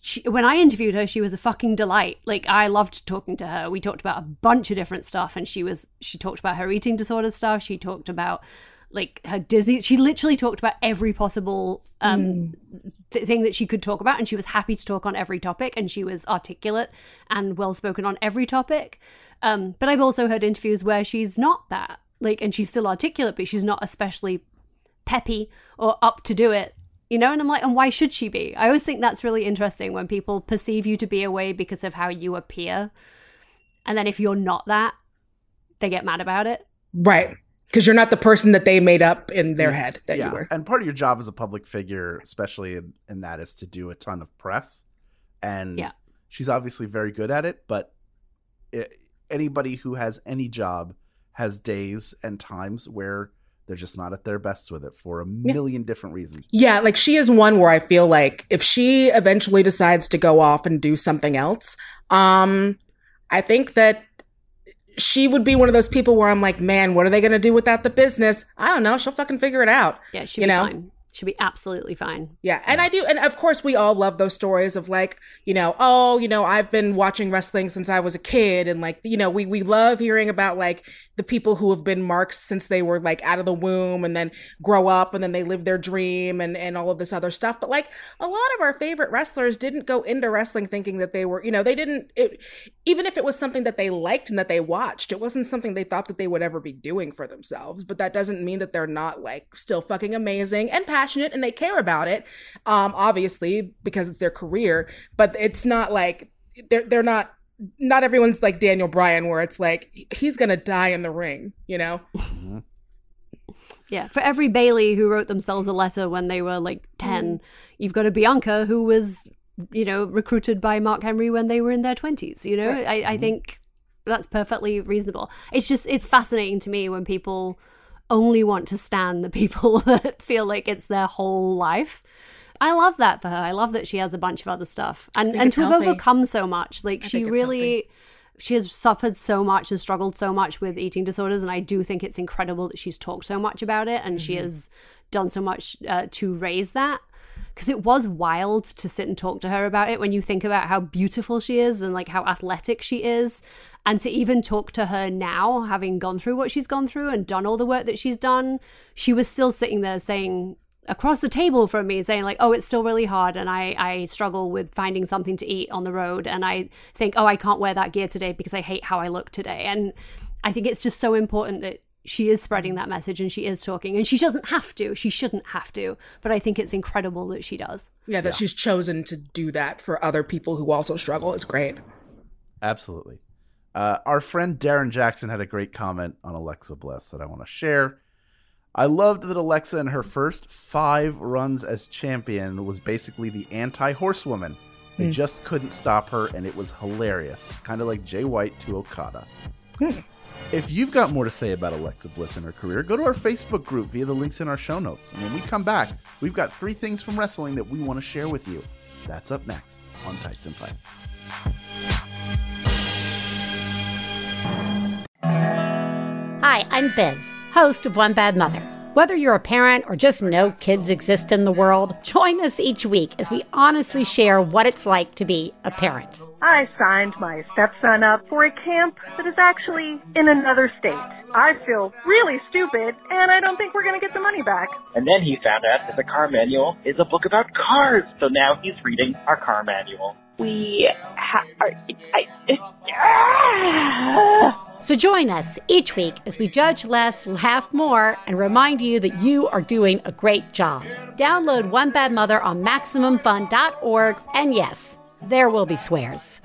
she, when I interviewed her, she was a fucking delight. Like I loved talking to her. We talked about a bunch of different stuff, and she was she talked about her eating disorder stuff. She talked about like her Disney. She literally talked about every possible um, th- thing that she could talk about and she was happy to talk on every topic and she was articulate and well spoken on every topic um, but i've also heard interviews where she's not that like and she's still articulate but she's not especially peppy or up to do it you know and i'm like and why should she be i always think that's really interesting when people perceive you to be a way because of how you appear and then if you're not that they get mad about it right because you're not the person that they made up in their head that yeah. you were. And part of your job as a public figure, especially in, in that, is to do a ton of press. And yeah. she's obviously very good at it, but it, anybody who has any job has days and times where they're just not at their best with it for a million yeah. different reasons. Yeah, like she is one where I feel like if she eventually decides to go off and do something else, um I think that she would be one of those people where I'm like, man, what are they going to do without the business? I don't know. She'll fucking figure it out. Yeah, she'll you be know? fine. She'll be absolutely fine. Yeah. And I do. And of course, we all love those stories of like, you know, oh, you know, I've been watching wrestling since I was a kid. And like, you know, we, we love hearing about like the people who have been marks since they were like out of the womb and then grow up and then they live their dream and, and all of this other stuff. But like a lot of our favorite wrestlers didn't go into wrestling thinking that they were, you know, they didn't, it, even if it was something that they liked and that they watched, it wasn't something they thought that they would ever be doing for themselves. But that doesn't mean that they're not like still fucking amazing and passionate and they care about it. Um, obviously because it's their career, but it's not like they're, they're not not everyone's like Daniel Bryan, where it's like he's gonna die in the ring, you know. Yeah, for every Bayley who wrote themselves a letter when they were like 10, mm. you've got a Bianca who was, you know, recruited by Mark Henry when they were in their 20s, you know? Right. I, I mm-hmm. think that's perfectly reasonable. It's just, it's fascinating to me when people only want to stand the people that feel like it's their whole life. I love that for her. I love that she has a bunch of other stuff and and to have overcome so much. Like I she really. Healthy. She has suffered so much and struggled so much with eating disorders, and I do think it's incredible that she's talked so much about it and mm-hmm. she has done so much uh, to raise that. Because it was wild to sit and talk to her about it when you think about how beautiful she is and like how athletic she is, and to even talk to her now, having gone through what she's gone through and done all the work that she's done, she was still sitting there saying, across the table from me saying like oh it's still really hard and i i struggle with finding something to eat on the road and i think oh i can't wear that gear today because i hate how i look today. And i think it's just so important that she is spreading that message and she is talking and she doesn't have to she shouldn't have to but i think it's incredible that she does yeah that yeah. she's chosen to do that for other people who also struggle is great absolutely uh, our friend darren jackson had a great comment on alexa bliss that i want to share I loved that Alexa in her first five runs as champion was basically the anti horsewoman. They mm. just couldn't stop her, and it was hilarious. Kind of like Jay White to Okada. Mm. If you've got more to say about Alexa Bliss and her career, go to our Facebook group via the links in our show notes. And when we come back, we've got three things from wrestling that we want to share with you. That's up next on Tights and Fights. Hi, I'm Biz host of One Bad Mother. Whether you're a parent or just know kids exist in the world, join us each week as we honestly share what it's like to be a parent. I signed my stepson up for a camp that is actually in another state. I feel really stupid, and I don't think we're going to get the money back. And then he found out that the car manual is a book about cars, so now he's reading our car manual. We ha- are. I, it, ah! So join us each week as we judge less, laugh more, and remind you that you are doing a great job. Download One Bad Mother on MaximumFun.org, and yes, there will be swears.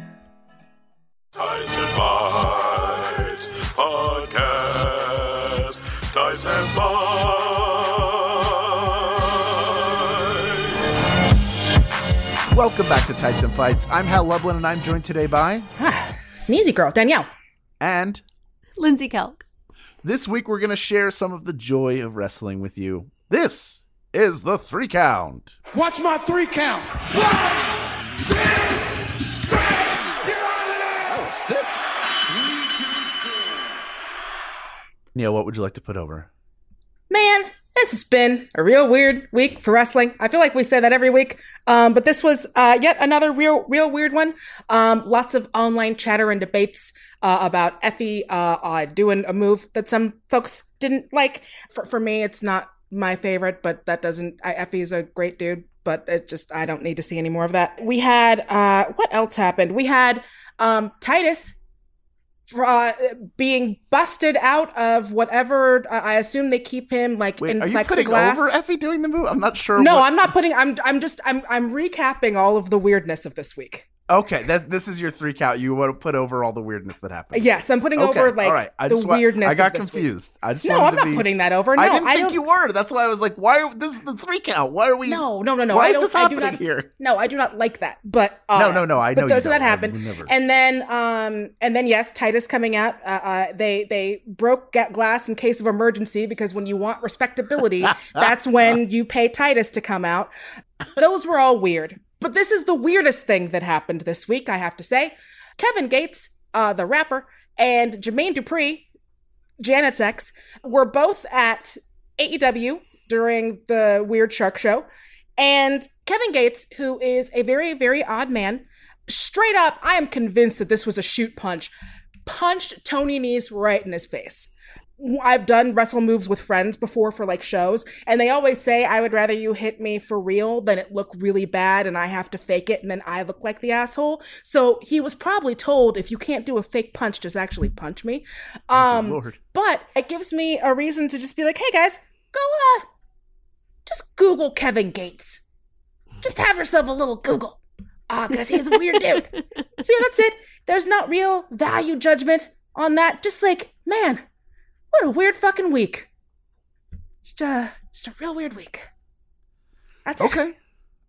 Tights and Fights Podcast. Welcome back to Tights and Fights. I'm Hal Lublin, and I'm joined today by ah, Sneezy Girl Danielle and Lindsey Kelk. This week we're going to share some of the joy of wrestling with you. This is the three count. Watch my three count. One, two, three. That was sick. Neil, what would you like to put over? Man, this has been a real weird week for wrestling. I feel like we say that every week. Um, but this was uh, yet another real, real weird one. Um, lots of online chatter and debates uh, about Effy uh, uh, doing a move that some folks didn't like. For, for me, it's not my favorite, but that doesn't. I, Effy's a great dude. but it just I don't need to see any more of that. We had uh what else happened? We had um Titus uh, being busted out of whatever uh, I assume they keep him like Wait, in are you putting over Effy doing the move? I'm not sure. no, what- I'm not putting. I'm. I'm just. I'm. I'm recapping all of the weirdness of this week. Okay, that this is your three count. You want to put over all the weirdness that happened. Yes, I'm putting Okay, over like right. I the wa- weirdness. I got this week. confused. I just no, I'm not be- putting that over. No, I didn't think don't- you were. That's why I was like, why? Are, this is the three count. Why are we? No, no, no, no. Why I is don't. this I do happening not. here? No, I do not like that. But uh, No, no, no, I know But so that happened, and then um, and then yes, Titus coming out. Uh, uh, they they broke glass in case of emergency because when you want respectability, that's when you pay Titus to come out. Those were all weird. But this is the weirdest thing that happened this week. I have to say, Kevin Gates, uh, the rapper, and Jermaine Dupri, Janet's ex, were both at AEW during the Weird Shark Show. And Kevin Gates, who is a very, very odd man, straight up, I am convinced that this was a shoot punch, punched Tony Nese right in his face. I've done wrestle moves with friends before for like shows, and they always say, I would rather you hit me for real than it look really bad and I have to fake it and then I look like the asshole. So he was probably told, if you can't do a fake punch, just actually punch me. Um, Lord. but it gives me a reason to just be like, hey guys, go, uh, just Google Kevin Gates. Just have yourself a little Google. Ah, because he's a weird dude. See, that's it. There's not real value judgment on that. Just like, man, what a weird fucking week. Just, uh, just a real weird week. That's it. Okay,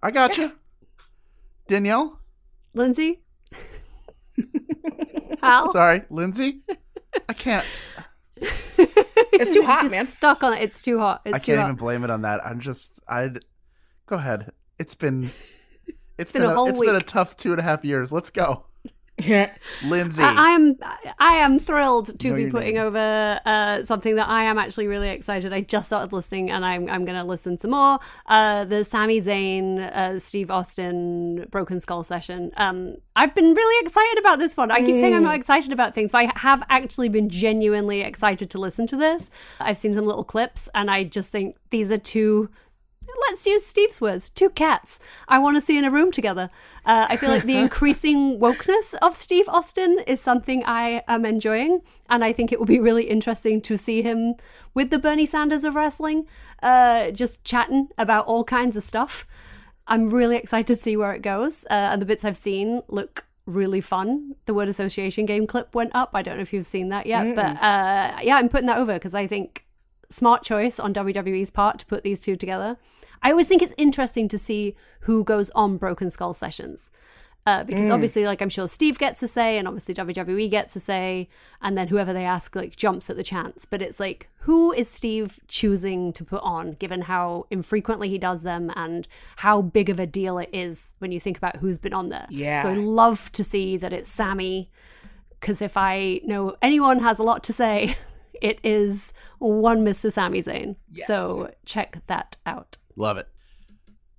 I got you, Danielle. Lindsey? Hal? Sorry, Lindsey. I can't. It's too hot, Just man. Stuck on it. It's too hot. It's I can't hot. even blame it on that. I'm just. I'd go ahead. It's been. It's been been, a a, whole it's been a tough two and a half years. Let's go, Yeah. Lindsey. I, I'm I am thrilled to Know be putting name. over uh, something that I am actually really excited. I just started listening, and I'm I'm going to listen some more. Uh, the Sami Zayn, uh, Steve Austin, Broken Skull session. Um, I've been really excited about this one. I keep saying I'm not excited about things, but I have actually been genuinely excited to listen to this. I've seen some little clips, and I just think these are two let's use Steve's words, two cats I want to see in a room together. Uh, I feel like the increasing wokeness of Steve Austin is something I am enjoying, and I think it will be really interesting to see him with the Bernie Sanders of wrestling, uh, just chatting about all kinds of stuff. I'm really excited to see where it goes, uh, and the bits I've seen look really fun. The word association game clip went up. I don't know if you've seen that yet, but uh, yeah, I'm putting that over because I think smart choice on WWE's part to put these two together. I always think it's interesting to see who goes on Broken Skull sessions. Uh, because Mm. obviously, like I'm sure Steve gets a say, and obviously WWE gets a say, and then whoever they ask like jumps at the chance. But it's like, who is Steve choosing to put on, given how infrequently he does them and how big of a deal it is when you think about who's been on there. Yeah. So I love to see that it's Sami, because if I know anyone has a lot to say, it is one Mr. Sami Zayn. Yes. So check that out. Love it.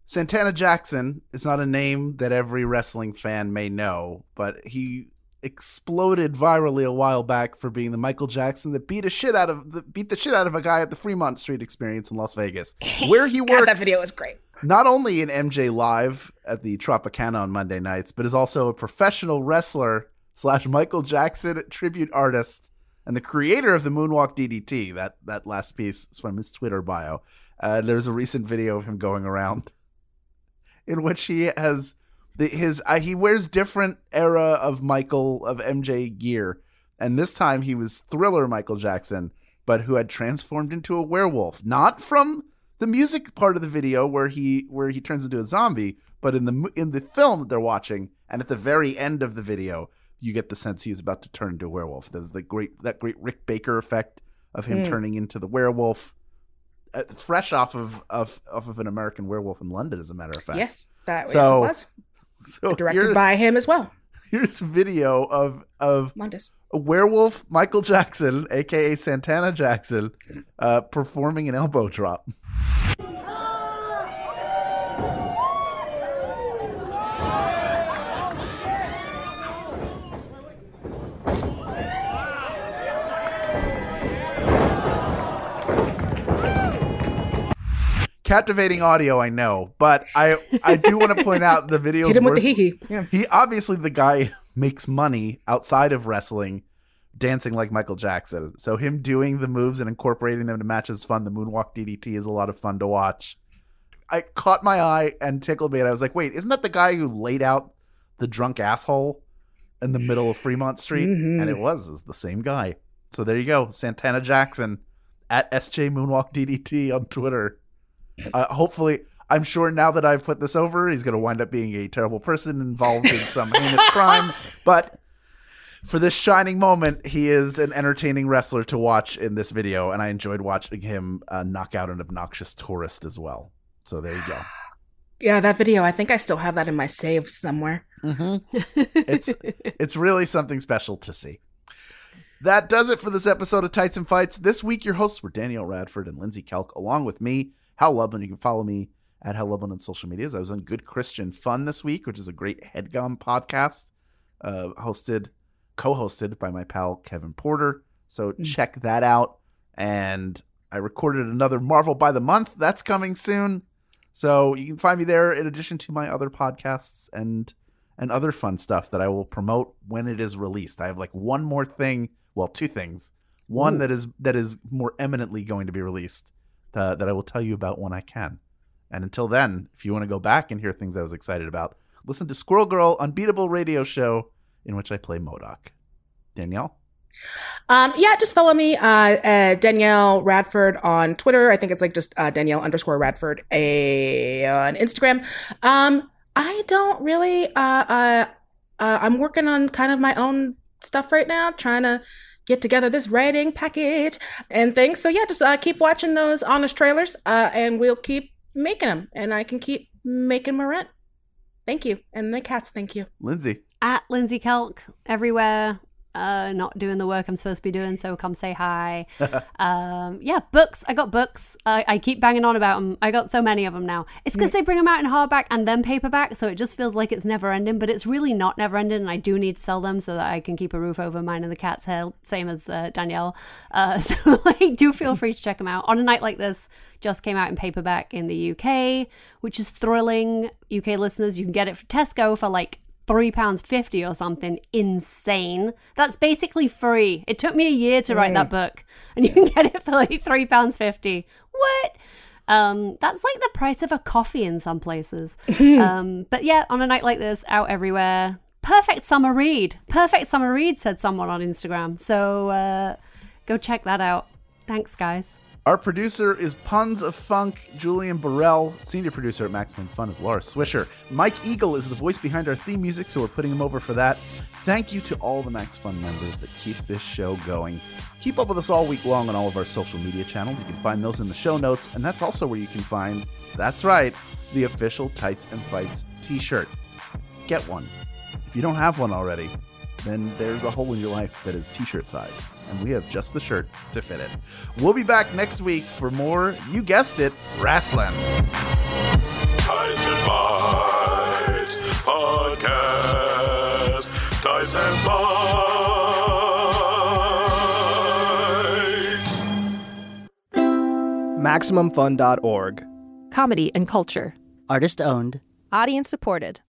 Santana Jackson is not a name that every wrestling fan may know, but he exploded virally a while back for being the Michael Jackson that beat a shit out of the, beat the shit out of a guy at the Fremont Street Experience in Las Vegas, where he God, that video was great. not only in MJ Live at the Tropicana on Monday nights, but is also a professional wrestler slash Michael Jackson tribute artist and the creator of the Moonwalk DDT. That that last piece is from his Twitter bio. Uh, there's a recent video of him going around in which he has the, his uh, he wears different era of Michael of MJ gear, and this time he was Thriller Michael Jackson, but who had transformed into a werewolf, not from the music part of the video where he where he turns into a zombie, but in the in the film that they're watching, and at the very end of the video, you get the sense he's about to turn into a werewolf. There's the great that great Rick Baker effect of him Mm. turning into the werewolf. Uh, fresh off of, of off of an American Werewolf in London, as a matter of fact. Yes, that So- yes, it was. So Directed by him as well. Here's a video of of Mundus. a werewolf Michael Jackson, aka Santana Jackson, uh, performing an elbow drop. Captivating audio, I know, but I I do want to point out the videos. Hit him with the hee hee. Yeah. He obviously the guy makes money outside of wrestling, dancing like Michael Jackson. So him doing the moves and incorporating them to match is fun. The moonwalk DDT is a lot of fun to watch. I caught my eye and tickled me, and I was like, "Wait, isn't that the guy who laid out the drunk asshole in the middle of Fremont Street?" Mhm. And it was, it was the same guy. So there you go, Santana Jackson at SJ Moonwalk DDT on Twitter. Uh, hopefully, I'm sure now that I've put this over, he's going to wind up being a terrible person involved in some heinous crime. But for this shining moment, he is an entertaining wrestler to watch in this video, and I enjoyed watching him uh, knock out an obnoxious tourist as well. So there you go. Yeah, that video. I think I still have that in my saves somewhere. Mm-hmm. it's it's really something special to see. That does it for this episode of Tights and Fights. This week, your hosts were Danielle Radford and Lindsey Kelk, along with me, Hal Lublin. You can follow me at Hal Lublin on social medias. I was on Good Christian Fun this week, which is a great headgum podcast, uh, hosted, co-hosted by my pal Kevin Porter. So check that out. And I recorded another Marvel by the month. That's coming soon. So you can find me there in addition to my other podcasts and and other fun stuff that I will promote when it is released. I have like one more thing, well, two things. One Ooh. that is that is more eminently going to be released uh, that I will tell you about when I can. And until then, if you want to go back and hear things I was excited about, listen to Squirrel Girl Unbeatable Radio Show in which I play MODOK. Danielle? Um, yeah, just follow me, uh, uh, Danielle Radford on Twitter. I think it's like just uh, Danielle underscore Radford a, on Instagram. Um, I don't really. Uh, uh, uh, I'm working on kind of my own stuff right now, trying to get together this writing package and things. So yeah, just uh, keep watching those honest trailers, uh, and we'll keep making them, and I can keep making my rent. Thank you, and the cats. Thank you. Lindsey. At Lindsey Kelk everywhere. Uh, not doing the work I'm supposed to be doing, so come say hi. um, yeah, books. I got books. I I keep banging on about them. I got so many of them now. It's because they bring them out in hardback and then paperback, so it just feels like it's never ending. But it's really not never ending, and I do need to sell them so that I can keep a roof over mine and the cat's head, same as uh, Danielle. Uh, so like, do feel free to check them out. On a night like this, just came out in paperback in the UK, which is thrilling. UK listeners, you can get it for Tesco for like three pounds fifty or something insane. That's basically free. It took me a year to write that book, and you can get it for like three pounds fifty. What? Um, that's like the price of a coffee in some places. um, but yeah, on a night like this, out everywhere. Perfect summer read. Perfect summer read, said someone on Instagram. So uh, go check that out. Thanks, guys. Our producer is Puns of Funk, Julian Burrell. Senior producer at Maximum Fun is Laura Swisher. Mike Eagle is the voice behind our theme music, so we're putting him over for that. Thank you to all the Max Fun members that keep this show going. Keep up with us all week long on all of our social media channels. You can find those in the show notes, and that's also where you can find, that's right, the official Tights and Fights t shirt. Get one. If you don't have one already, then there's a hole in your life that is t shirt size, and we have just the shirt to fit it. We'll be back next week for more, you guessed it, wrestling. Ties and Bites Podcast. Ties and Bites. MaximumFun.org. Comedy and culture. Artist owned. Audience supported.